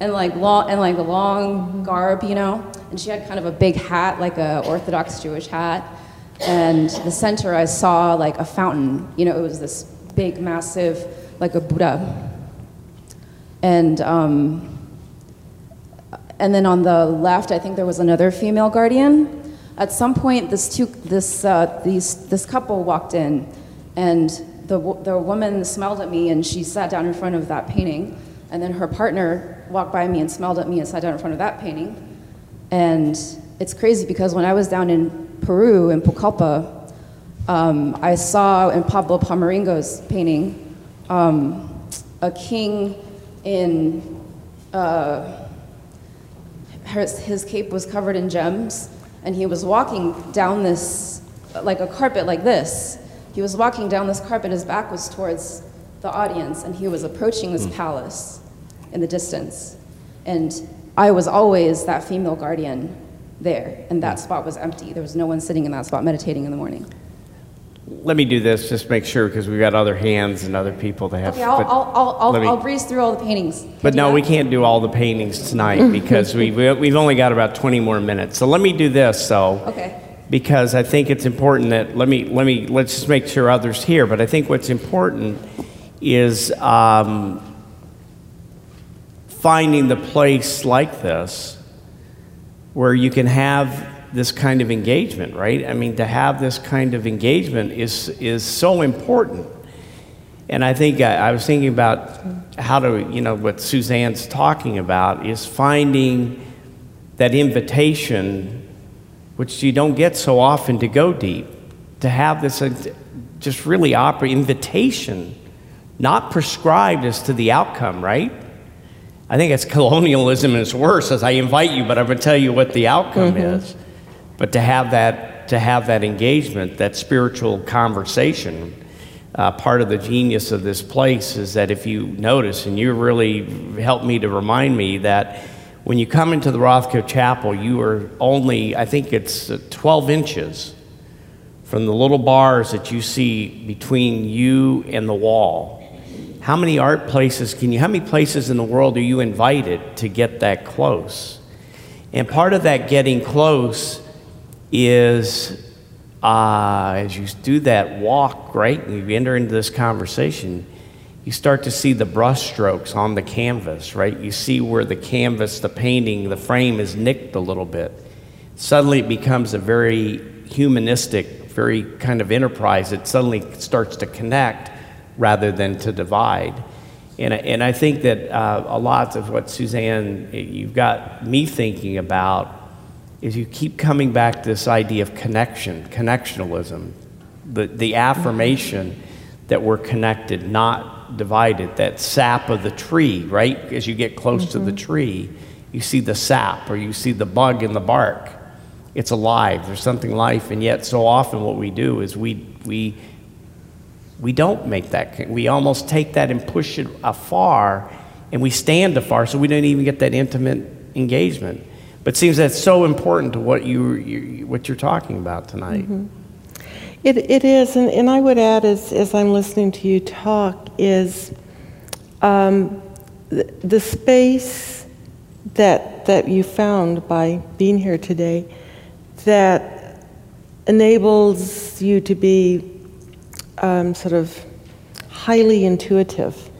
and like long and like a long garb, you know, and she had kind of a big hat, like a Orthodox Jewish hat. And the center, I saw like a fountain, you know, it was this big, massive, like a Buddha. And um, and then on the left, I think there was another female guardian. At some point, this, two, this, uh, these, this couple walked in, and the, the woman smiled at me and she sat down in front of that painting. And then her partner walked by me and smiled at me and sat down in front of that painting. And it's crazy because when I was down in Peru, in Pucallpa, um, I saw in Pablo Amaringo's painting um, a king in. Uh, his, his cape was covered in gems, and he was walking down this, like a carpet like this. He was walking down this carpet, his back was towards the audience, and he was approaching this mm. palace in the distance. And I was always that female guardian there, and that hmm. spot was empty. There was no one sitting in that spot meditating in the morning let me do this, just make sure, because we've got other hands and other people to have. Okay, I'll, I'll, I'll, me, I'll, breeze through all the paintings. But no, that? we can't do all the paintings tonight because we, we've only got about 20 more minutes. So let me do this, though. Okay. Because I think it's important that, let me, let me, let's just make sure others hear, but I think what's important is um, finding the place like this where you can have this kind of engagement, right? I mean, to have this kind of engagement is, is so important. And I think I, I was thinking about how to, you know, what Suzanne's talking about is finding that invitation, which you don't get so often to go deep, to have this uh, just really opera invitation, not prescribed as to the outcome, right? I think it's colonialism and it's worse as I invite you, but I'm going to tell you what the outcome mm-hmm. is. But to have that, to have that engagement, that spiritual conversation, uh, part of the genius of this place is that if you notice, and you really helped me to remind me that when you come into the Rothko Chapel, you are only, I think it's uh, 12 inches from the little bars that you see between you and the wall. How many art places can you, how many places in the world are you invited to get that close? And part of that getting close is uh, as you do that walk, right, and you enter into this conversation, you start to see the brushstrokes on the canvas, right? You see where the canvas, the painting, the frame is nicked a little bit. Suddenly it becomes a very humanistic, very kind of enterprise. It suddenly starts to connect rather than to divide. And, and I think that uh, a lot of what Suzanne, you've got me thinking about is you keep coming back to this idea of connection, connectionalism, the, the affirmation that we're connected, not divided, that sap of the tree, right? As you get close mm-hmm. to the mm-hmm. tree, you see the sap or you see the bug in the bark. It's alive, there's something life, and yet so often what we do is we, we, we don't make that, we almost take that and push it afar, and we stand afar so we don't even get that intimate engagement. But it seems that's so important to what, you, you what you're talking about tonight. Mm-hmm. It, it is, and, and I would add as, as I'm listening to you talk, is um, the, the space that, that you found by being here today that enables you to be um, sort of highly intuitive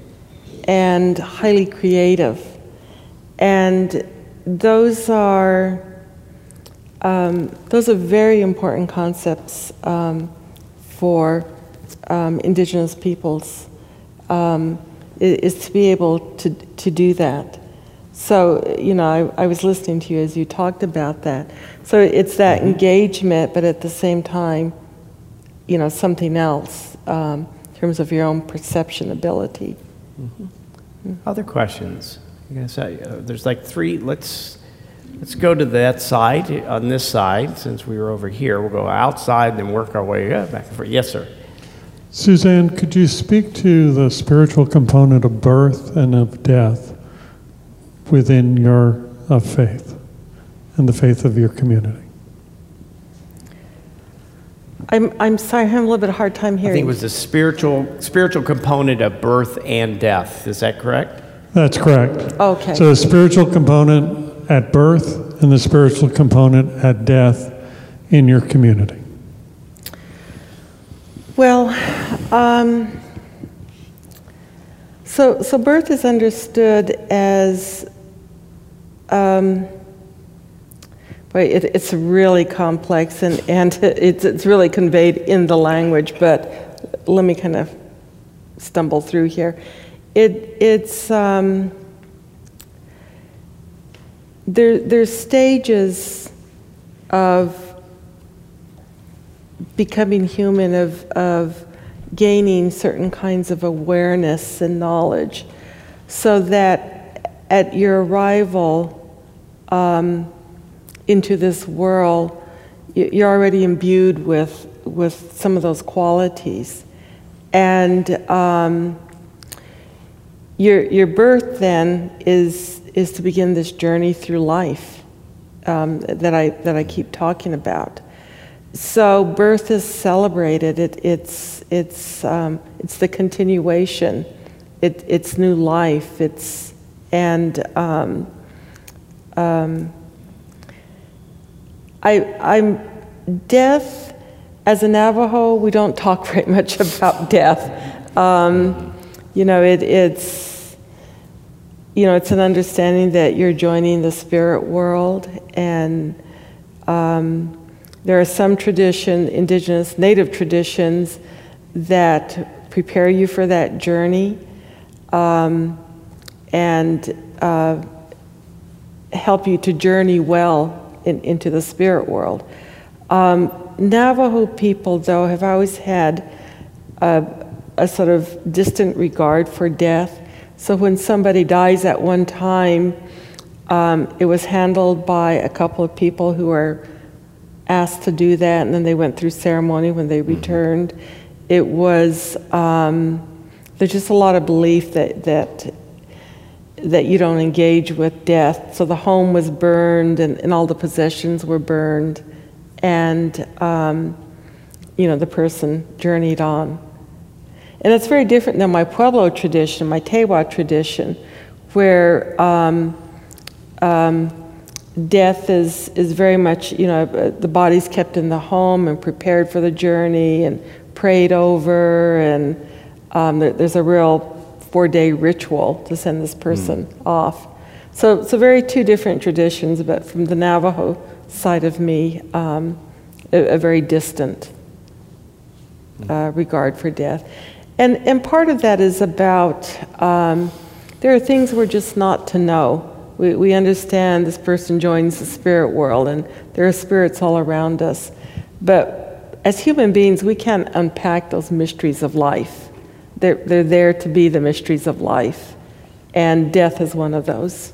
and highly creative. And those are um, those are very important concepts um, for um, indigenous peoples um, is, to be able to, to do that so you know I, I, was listening to you as you talked about that so it's that mm-hmm. engagement but at the same time you know something else um, in terms of your own perception ability mm-hmm. Mm-hmm. other questions say, uh, there's like three. Let's let's go to that side on this side since we were over here. We'll go outside and work our way back and forth. Yes, sir. Suzanne, could you speak to the spiritual component of birth and of death within your uh, faith and the faith of your community? I'm, I'm sorry, I'm having a little bit of hard time hearing. I think it was the spiritual spiritual component of birth and death. Is that correct? That's correct. Okay. So the spiritual component at birth and the spiritual component at death in your community. Well, um, so so birth is understood as. Um, it, it's really complex and, and it's, it's really conveyed in the language, but let me kind of stumble through here. It, it's, um, there, there's stages of becoming human, of, of gaining certain kinds of awareness and knowledge, so that at your arrival um, into this world, you're already imbued with, with some of those qualities. And um, your, your birth then is, is to begin this journey through life um, that, I, that I keep talking about. So birth is celebrated. It, it's, it's, um, it's the continuation. It, it's new life. It's, and um, um, I, I'm death. As a Navajo, we don't talk very much about death. Um, you know, it, it's, you know, it's an understanding that you're joining the spirit world, and um, there are some tradition, indigenous, native traditions, that prepare you for that journey um, and uh, help you to journey well in, into the spirit world. Um, Navajo people, though, have always had a, a sort of distant regard for death. So when somebody dies at one time, um, it was handled by a couple of people who were asked to do that, and then they went through ceremony when they mm-hmm. returned. It was um, there's just a lot of belief that that that you don't engage with death. So the home was burned, and, and all the possessions were burned, and um, you know the person journeyed on. And it's very different than my Pueblo tradition, my Tewa tradition, where um, um, death is, is very much, you know, uh, the body's kept in the home and prepared for the journey and prayed over, and um, there, there's a real four day ritual to send this person mm. off. So, so very two different traditions, but from the Navajo side of me, um, a, a, very distant uh, regard for death. And, and part of that is about um, there are things we're just not to know. We, we understand this person joins the spirit world, and there are spirits all around us. But as human beings, we can't unpack those mysteries of life. They're, they're there to be the mysteries of life, and death is one of those.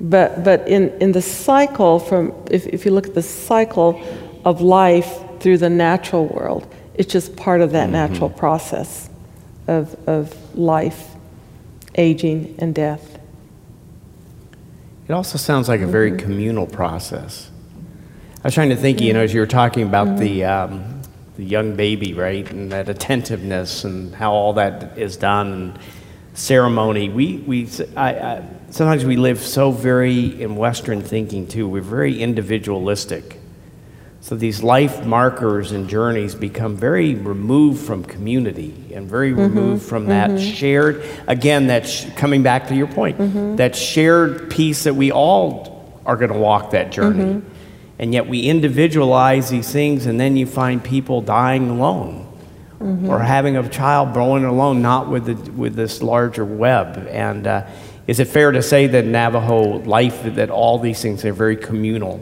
But, but in, in the cycle, from, if, if you look at the cycle of life through the natural world, it's just part of that mm-hmm. natural process of, of life, aging, and death. It also sounds like a very mm-hmm. communal process. I was trying to think, you know, as you were talking about mm-hmm. the, um, the young baby, right, and that attentiveness and how all that is done and ceremony. We, we, I, I, sometimes we live so very in Western thinking too. We're very individualistic. So these life markers and journeys become very removed from community and very mm-hmm. removed from that mm-hmm. shared, again, that's coming back to your point, mm-hmm. that shared piece that we all are going to walk that journey. Mm-hmm. And yet we individualize these things, and then you find people dying alone mm-hmm. or having a child growing alone, not with, the, with this larger web. And uh, is it fair to say that Navajo life, that all these things are very communal?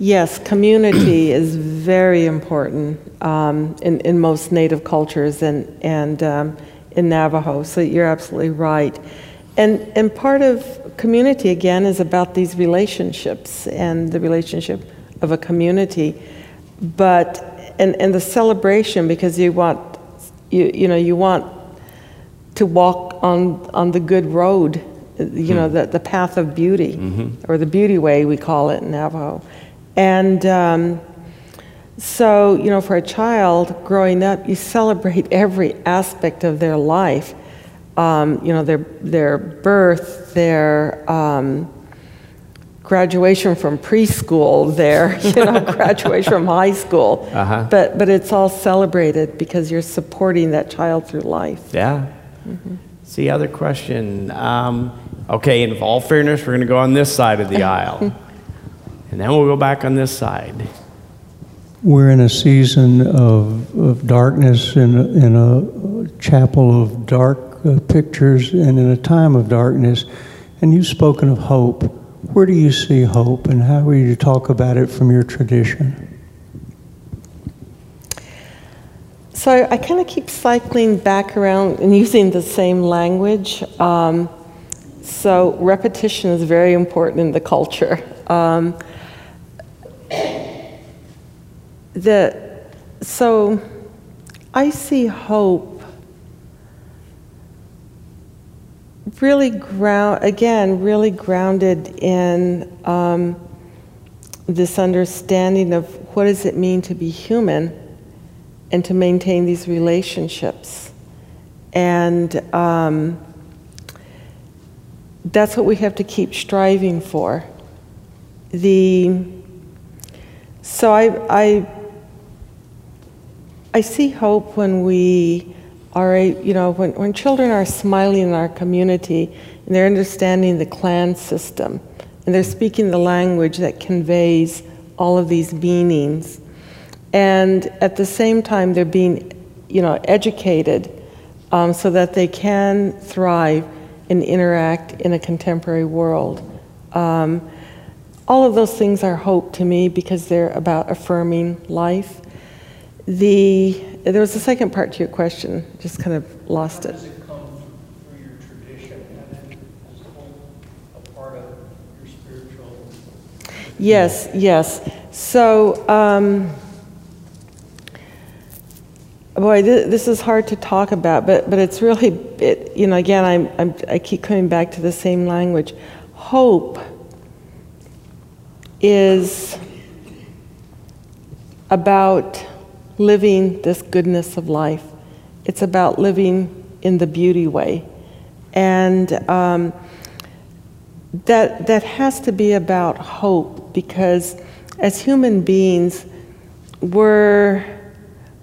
Yes, community is very important um, in, in most native cultures and, and um, in Navajo, so you're absolutely right. And, and part of community, again, is about these relationships and the relationship of a community. But, and, and the celebration, because you want, you, you know, you want to walk on, on the good road, you know, hmm. the, the path of beauty, mm-hmm. or the beauty way, we call it in Navajo. And um, so, you know, for a child growing up, you celebrate every aspect of their life. Um, you know, their, their birth, their um, graduation from preschool, their, you know, graduation from high school. Uh-huh. But, but it's all celebrated because you're supporting that child through life. Yeah. Mm-hmm. See, other question. Um, okay, in all fairness, we're going to go on this side of the aisle. And then we'll go back on this side. We're in a season of, of darkness, in a, in a chapel of dark uh, pictures, and in a time of darkness. And you've spoken of hope. Where do you see hope, and how will you talk about it from your tradition? So I, I kind of keep cycling back around and using the same language. Um, so repetition is very important in the culture. Um, the, so I see hope really ground again really grounded in um, this understanding of what does it mean to be human and to maintain these relationships. And um, that's what we have to keep striving for. The so I, I I see hope when we are, you know, when, when children are smiling in our community and they're understanding the clan system and they're speaking the language that conveys all of these meanings. And at the same time, they're being, you know, educated um, so that they can thrive and interact in a contemporary world. Um, all of those things are hope to me because they're about affirming life the, there was a second part to your question, just kind of lost it. it come through your tradition and as a part of your spiritual? Yes, yes. So, um, boy, th- this is hard to talk about, but, but it's really, it, you know, again, I'm, I'm, I keep coming back to the same language. Hope is about living this goodness of life. It's about living in the beauty way. And um, that that has to be about hope because as human beings we're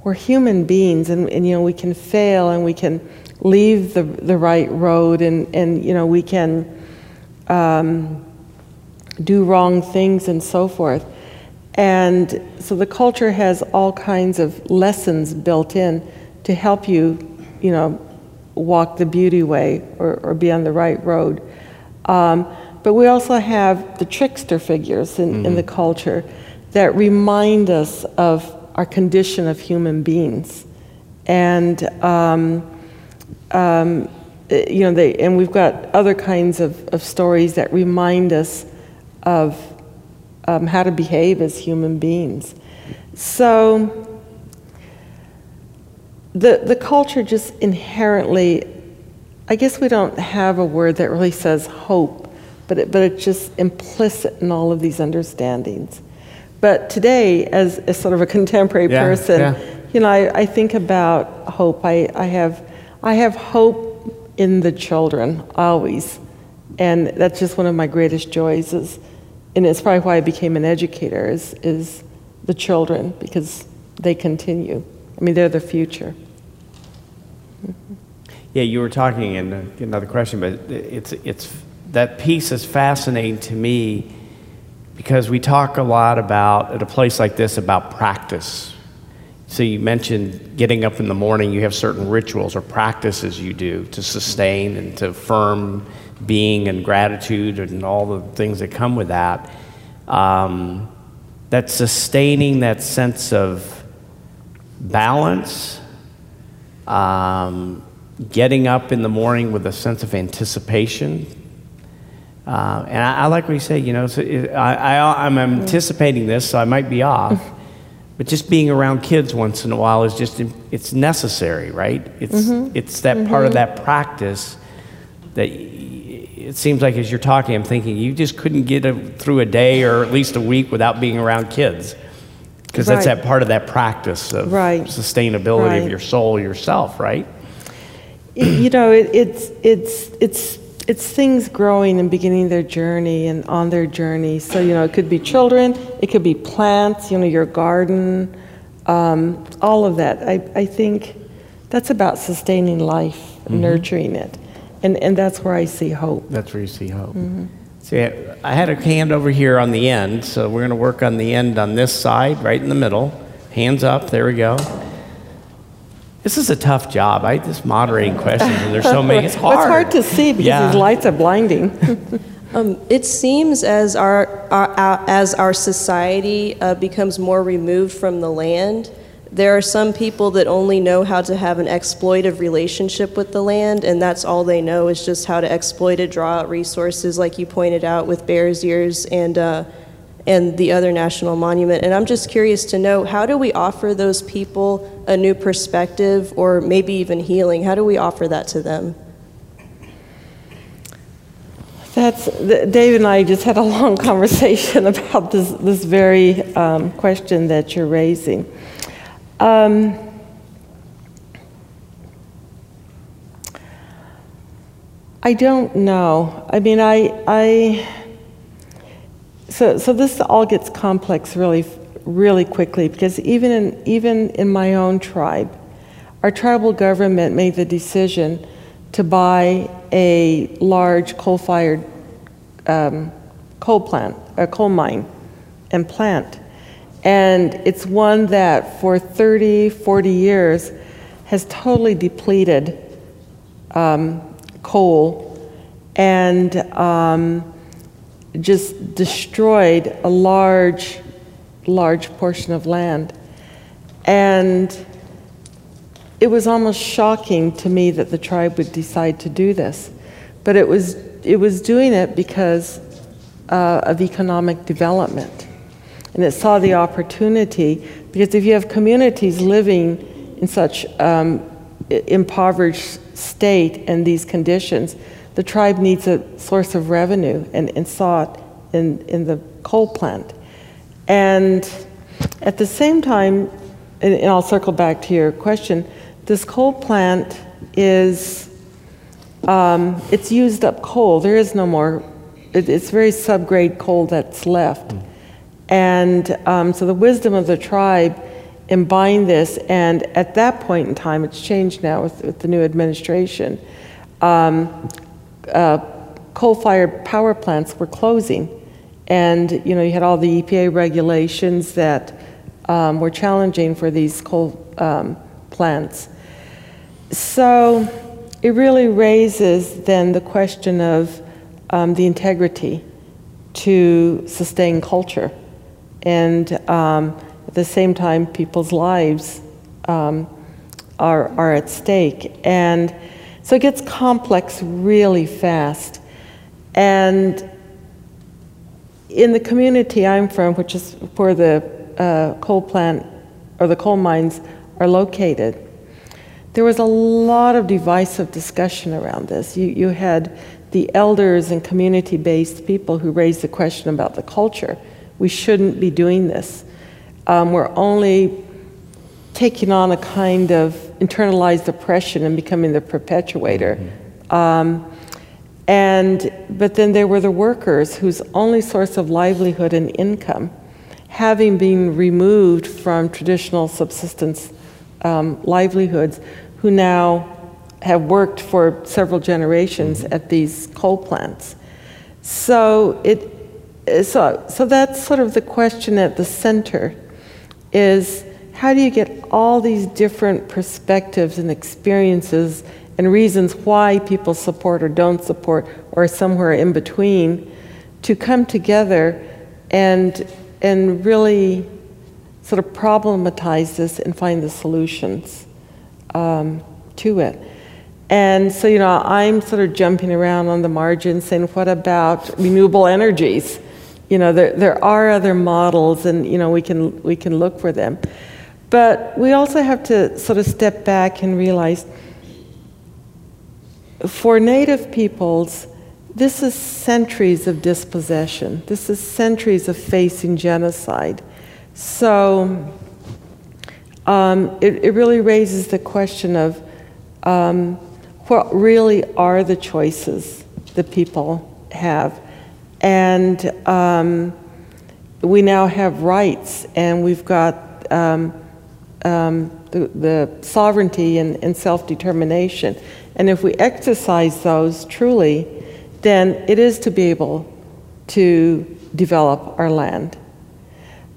we're human beings and, and you know we can fail and we can leave the, the right road and, and you know we can um, do wrong things and so forth and so the culture has all kinds of lessons built in to help you you know walk the beauty way or, or be on the right road um, but we also have the trickster figures in, mm-hmm. in the mm-hmm. culture that remind us of our condition of human beings. And, um, um, you know, they, and we've got other kinds of, of stories that remind us of um, how to behave as human beings. So, the, the culture just inherently I guess we don't have a word that really says hope, but, it, but it's just implicit in all of these understandings. But today, as, as sort of a contemporary yeah, person, yeah. you know, I, I think about hope. I, I, have, I have hope in the children, always. And that's just one of my greatest joys is, and it's probably why I became an educator, is, is the children, because they continue. I mean, they're the future. Mm-hmm. Yeah, you were talking, and uh, another question, but it's, it's, that piece is fascinating to me because we talk a lot about, at a place like this, about practice. So you mentioned getting up in the morning, you have certain rituals or practices you do to sustain and to affirm being and gratitude and all the things that come with that. Um, that sustaining that sense of balance, um, getting up in the morning with a sense of anticipation. Uh, and I, I, like what you say, you know, so it, I, am anticipating this, so I might be off. but just being around kids once in a while is just, it's necessary, right? It's, mm-hmm. it's that mm-hmm. part of mm-hmm. that practice that it seems like as you're talking, I'm thinking you just couldn't get a, through a day or at least a week without being around kids. Because right. that's that part of that practice of right. sustainability right. of your soul yourself, right? you know, it, it's, it's, it's, it's things growing and beginning their journey and on their journey. So, you know, it could be children, it could be plants, you know, your garden, um, all of that. I, I think that's about sustaining life, mm-hmm. nurturing it. And, and that's where I see hope. That's where you see hope. Mm-hmm. See, I had a hand over here on the end, so we're going to work on the end on this side, right in the middle. Hands up, there we go. This is a tough job. I just moderating questions, and there's so many. It's hard. Well, it's hard to see because yeah. these lights are blinding. um, it seems as our, our, our as our society uh, becomes more removed from the land, there are some people that only know how to have an exploitive relationship with the land, and that's all they know is just how to exploit it, draw out resources, like you pointed out with Bears Ears and. Uh, and the other national monument. And I'm just curious to know how do we offer those people a new perspective or maybe even healing? How do we offer that to them? That's Dave and I just had a long conversation about this this very um, question that you're raising. Um, I don't know. I mean, I I so, so this all gets complex really, really quickly because even in, even in my own tribe, our tribal government made the decision to buy a large coal-fired um, coal plant, a coal mine, and plant. And it's one that for 30, 40 years has totally depleted um, coal and um, just destroyed a large, large portion of land. And it was almost shocking to me that the tribe would decide to do this. But it was, it was doing it because uh, of economic development. And it saw the opportunity, because if you have communities living in such um, impoverished state and these conditions, the tribe needs a source of revenue and, and saw it in, in the coal plant. And at the same time, and, and I'll circle back to your question, this coal plant is, um, it's used up coal. There is no more, it, it's very subgrade coal that's left. And um, so the wisdom of the tribe imbibed this, and at that point in time, it's changed now with, with the new administration. Um, uh, coal-fired power plants were closing, and you know you had all the EPA regulations that um, were challenging for these coal um, plants. So it really raises then the question of um, the integrity to sustain culture, and um, at the same time, people's lives um, are are at stake, and so it gets complex really fast, and in the community I'm from, which is where the uh, coal plant or the coal mines are located, there was a lot of divisive discussion around this. You, you had the elders and community based people who raised the question about the culture. We shouldn't be doing this. Um, we're only taking on a kind of internalized oppression and becoming the perpetuator. Um, and, but then there were the workers whose only source of livelihood and income, having been removed from traditional subsistence um, livelihoods, who now have worked for several generations at these coal plants. So it, so, so that's sort of the question at the center is how do you get all these different perspectives and experiences and reasons why people support or don't support or somewhere in between to come together and and really sort of problematize this and find the solutions um, to it. And so, you know, I'm sort of jumping around on the margins saying, what about renewable energies? You know, there, there are other models and, you know, we can, we can look for them. But we also have to sort of step back and realize for Native peoples, this is centuries of dispossession. This is centuries of facing genocide. So um, it, it, really raises the question of um, what really are the choices that people have. And um, we now have rights, and we've got um, um, the, the, sovereignty and, and self determination. And if we exercise those truly, then it is to be able to develop our land.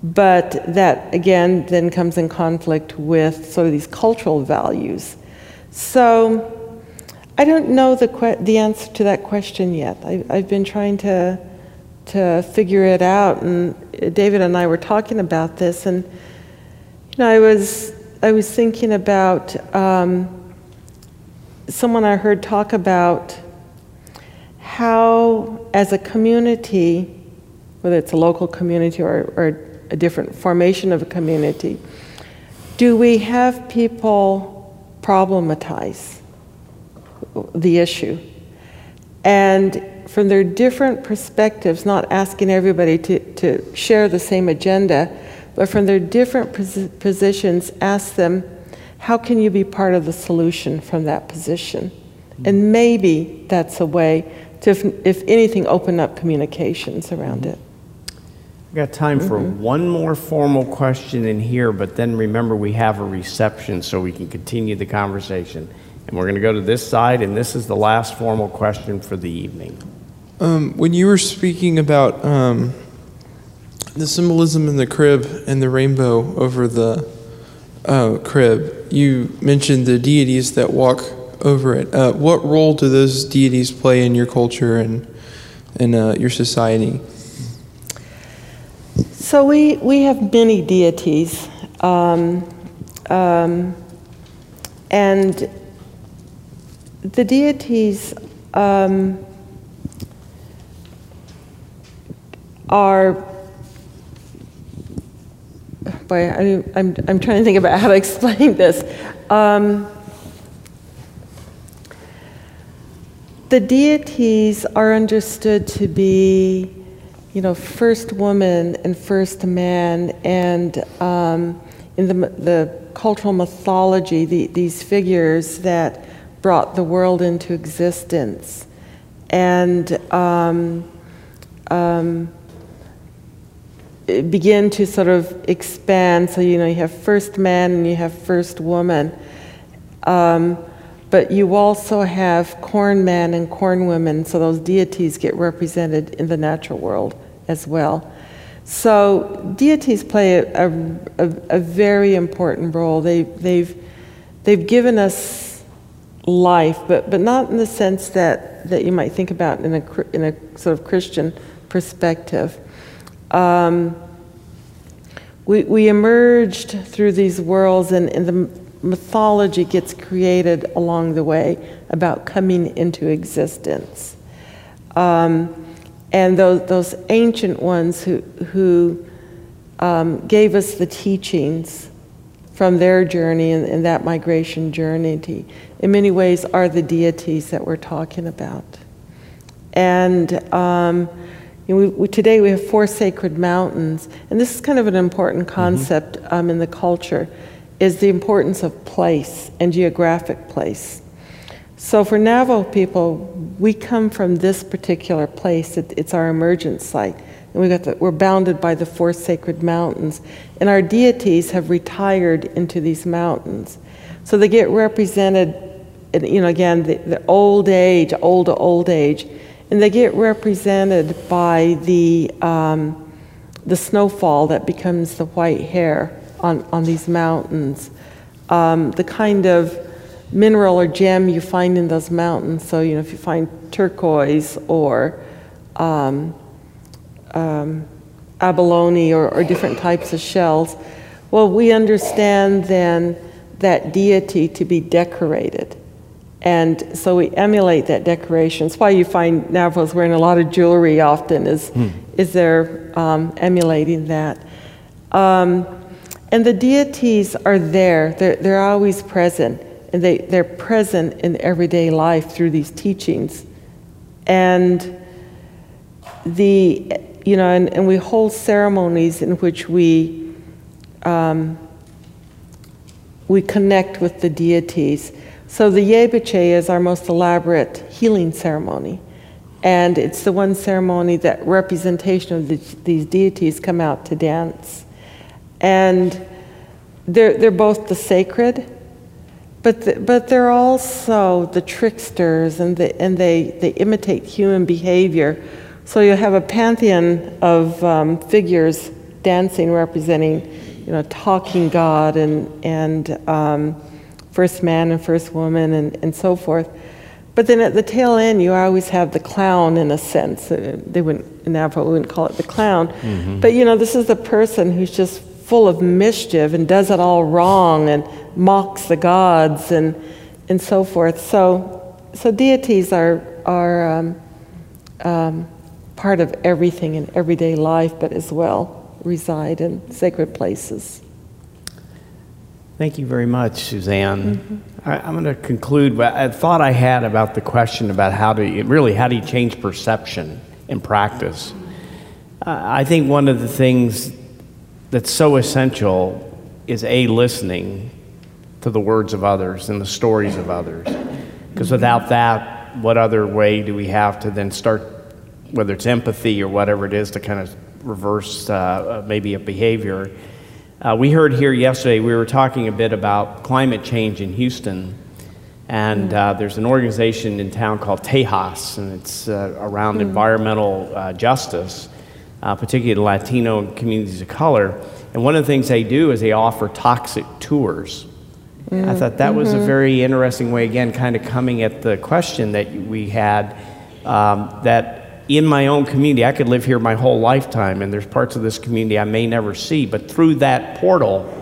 But that, again, then comes in conflict with sort of these cultural values. So I don't know the, the answer to that question yet. I, I've been trying to, to figure it out, and David and I were talking about this, and you know, I was, I was thinking about um, someone I heard talk about how, as a community, whether it's a local community or, or a different formation of a community, do we have people problematize the issue? And from their different perspectives, not asking everybody to, to share the same agenda, but from their different pos- positions, ask them, how can you be part of the solution from that position? And maybe that's a way to, if, if anything, open up communications around it. We've got time for mm-hmm. one more formal question in here, but then remember we have a reception so we can continue the conversation. And we're going to go to this side, and this is the last formal question for the evening. Um, when you were speaking about um, the symbolism in the crib and the rainbow over the uh, crib, you mentioned the deities that walk over it. Uh, what role do those deities play in your culture and in uh, your society? So we, we have many deities, um, um, and the deities um, are. Boy, I, am I'm, I'm trying to think about how to explain this. Um, the deities are understood to be you know, first woman and first man, and um, in the, the cultural mythology, the, these figures that brought the world into existence. And um, um, begin to sort of expand. So, you know, you have first man and you have first woman. Um, but you also have corn men and corn women, so those deities get represented in the natural world as well. So deities play a, a, a very important role. They, they've, they've given us life, but, but not in the sense that, that you might think about in a, in a sort of Christian perspective. Um, we, we emerged through these worlds, and, and the mythology gets created along the way about coming into existence. Um, and those, those ancient ones who, who um, gave us the teachings from their journey and, and that migration journey, in many ways, are the deities that we're talking about. And um, you know, we, we, today we have four sacred mountains, and this is kind of an important mm-hmm. concept mm-hmm. um, in the culture is the importance of place and geographic place. So for Navajo people, we come from this particular place. It, it's our emergence site. And we got the, we're bounded by the four sacred mountains. And our deities have retired into these mountains. So they get represented, in, you know, again, the, the old age, old, old age. And they get represented by the, um, the snowfall that becomes the white hair on, on these mountains. Um, the kind of mineral or gem you find in those mountains. So, you know, if you find turquoise or um, um, abalone or, or different types of shells, well, we understand then that deity to be decorated. And so we emulate that decoration. It's why you find Navajos wearing a lot of jewelry often, is, hmm. is they're um, emulating that. Um, and the deities are there, they're, they're always present, and they, they're present in everyday life through these teachings. And the, you know, and, and we hold ceremonies in which we, um, we connect with the deities. So the Yeibichai is our most elaborate healing ceremony. And it's the one ceremony that representation of the, these deities come out to dance. And they're, they're both the sacred, but, the, but they're also the tricksters, and, the, and they, they imitate human behavior. So you have a pantheon of um, figures dancing, representing, you know, talking God and, and um, first man and first woman and, and so forth. But then at the tail end, you always have the clown in a sense. Uh, they wouldn't, in Navajo, we wouldn't call it the clown. Mm-hmm. But you know, this is the person who's just full of mischief and does it all wrong and mocks the gods and, and so forth. So, so deities are, are um, um, part of everything in everyday life, but as well reside in sacred places. Thank you very much, Suzanne. Mm-hmm. I, am going to conclude. I thought I had about the question about how to really how do you change perception in practice. Uh, I think one of the things that's so essential is a listening to the words of others and the stories of others. Because without that, what other way do we have to then start, whether it's empathy or whatever it is, to kind of reverse uh, uh maybe a behavior? Uh, we heard here yesterday, we were talking a bit about climate change in Houston. And uh, there's an organization in town called Tejas, and it's uh, around mm. environmental uh, justice uh, particularly the Latino communities of color. And one of the things they do is they offer toxic tours. Mm, I thought that mm-hmm. was a mm-hmm. very interesting way, again, kind of coming at the question that we had um, that in my own community, I could live here my whole lifetime, and there's parts of this community I may never see, but through that portal,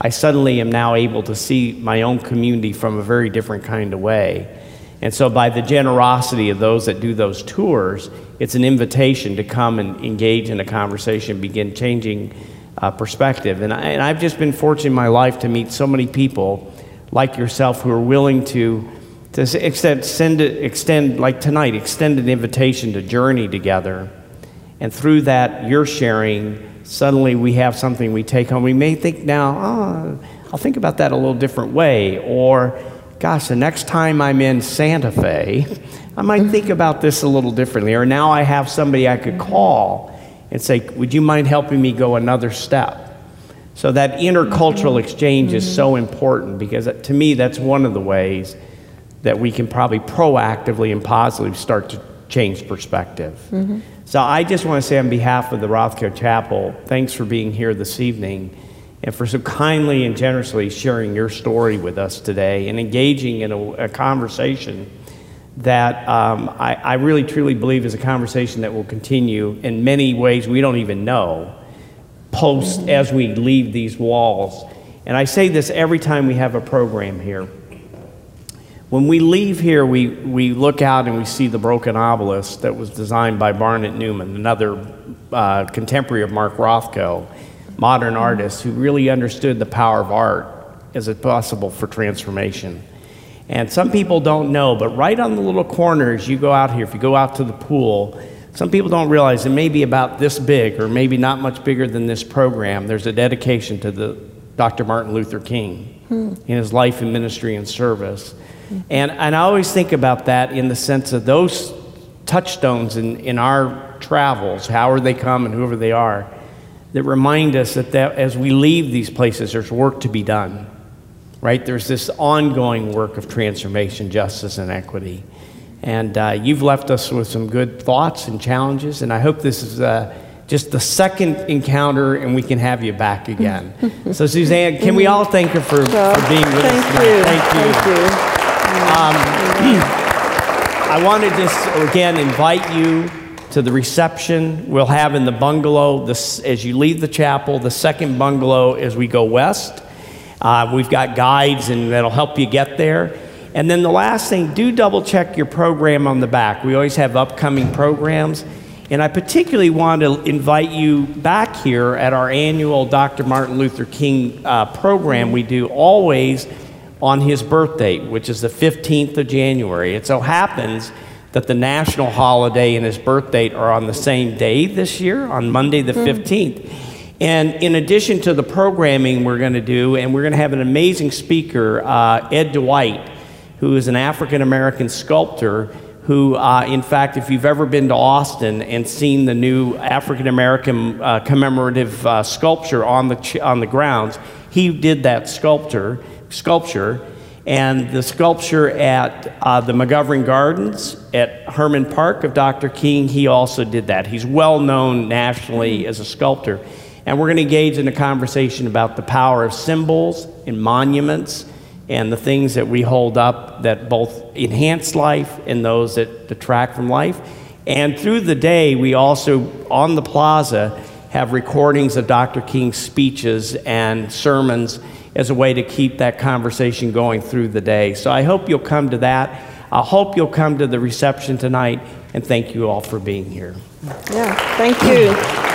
I suddenly am now able to see my own community from a very different kind of way. And so, by the generosity of those that do those tours, it's an invitation to come and engage in a conversation, begin changing uh, perspective. And, I, have just been fortunate in my life to meet so many people like yourself who are willing to, to extend, send, extend, like tonight, extend an invitation to journey together. And through that, you're sharing, suddenly we have something we take home. We may think now, oh, I'll think about that a little different way. Or gosh, the next time I'm in Santa Fe, I might think about this a little differently. Or now I have somebody I could call and say, Would you mind helping me go another step? So that intercultural mm-hmm. exchange is so mm-hmm. important because uh, to me, that's one of the ways that we can probably proactively and positively start to change perspective. So I just want to say on behalf of the Rothko Chapel, thanks for being here this evening and for so kindly and generously sharing your story with us today and engaging in a, a conversation that um, I, I really truly believe is a conversation that will continue in many ways we don't even know post as we leave these walls. And I say this every time we have a program here. When we leave here, we, we look out and we see the broken obelisk that was designed by Barnett Newman, another uh, contemporary of Mark Rothko, modern artist who really understood the power of art as it possible for transformation. And some people don't know, but right on the little corners, you go out here, if you go out to the pool, some people don't realize it may be about this big or maybe not much bigger than this program. There's a dedication to the Dr. Martin Luther King in his life and ministry and service. And, and I always think about that in the sense of those touchstones in, in our travels, however they come and whoever they are, that remind us that, that as we leave these places, there's work to be done, right? There's this ongoing work of transformation, justice, and equity. And uh, you've left us with some good thoughts and challenges, and I hope this is uh, just the second encounter and we can have you back again. so, Suzanne, can we all thank her for, for being with Thank us tonight? you. Thank you. Thank you. I want to just again invite you to the reception we'll have in the bungalow. This, as you leave the chapel, the second bungalow as we go west. Uh, we've got guides and that'll help you get there. And then the last thing, do double check your program on the back. We always have upcoming programs. And I particularly want to invite you back here at our annual Dr. Martin Luther King uh, program we do always on his birthday, which is the 15th of January. It so happens that the national holiday and his birthday are on the same day this year, on Monday the 15th. And in addition to the programming we're going to do, and we're going to have an amazing speaker, uh, Ed Dwight, who is an African American sculptor. Who, uh, in fact, if you've ever been to Austin and seen the new African American uh, commemorative uh, sculpture on the, ch- on the grounds, he did that sculpture sculpture, and the sculpture at uh, the McGovern Gardens at Hermann Park of Dr. King, he also did that. He's well known nationally as a sculptor. And we're going to engage in a conversation about the power of symbols and monuments and the things that we hold up that both enhance life and those that detract from life. And through the day, we also, on the plaza, have recordings of Dr. King's speeches and sermons as a way to keep that conversation going through the day. So I hope you'll come to that. I hope you'll come to the reception tonight, and thank you all for being here. Yeah, thank you.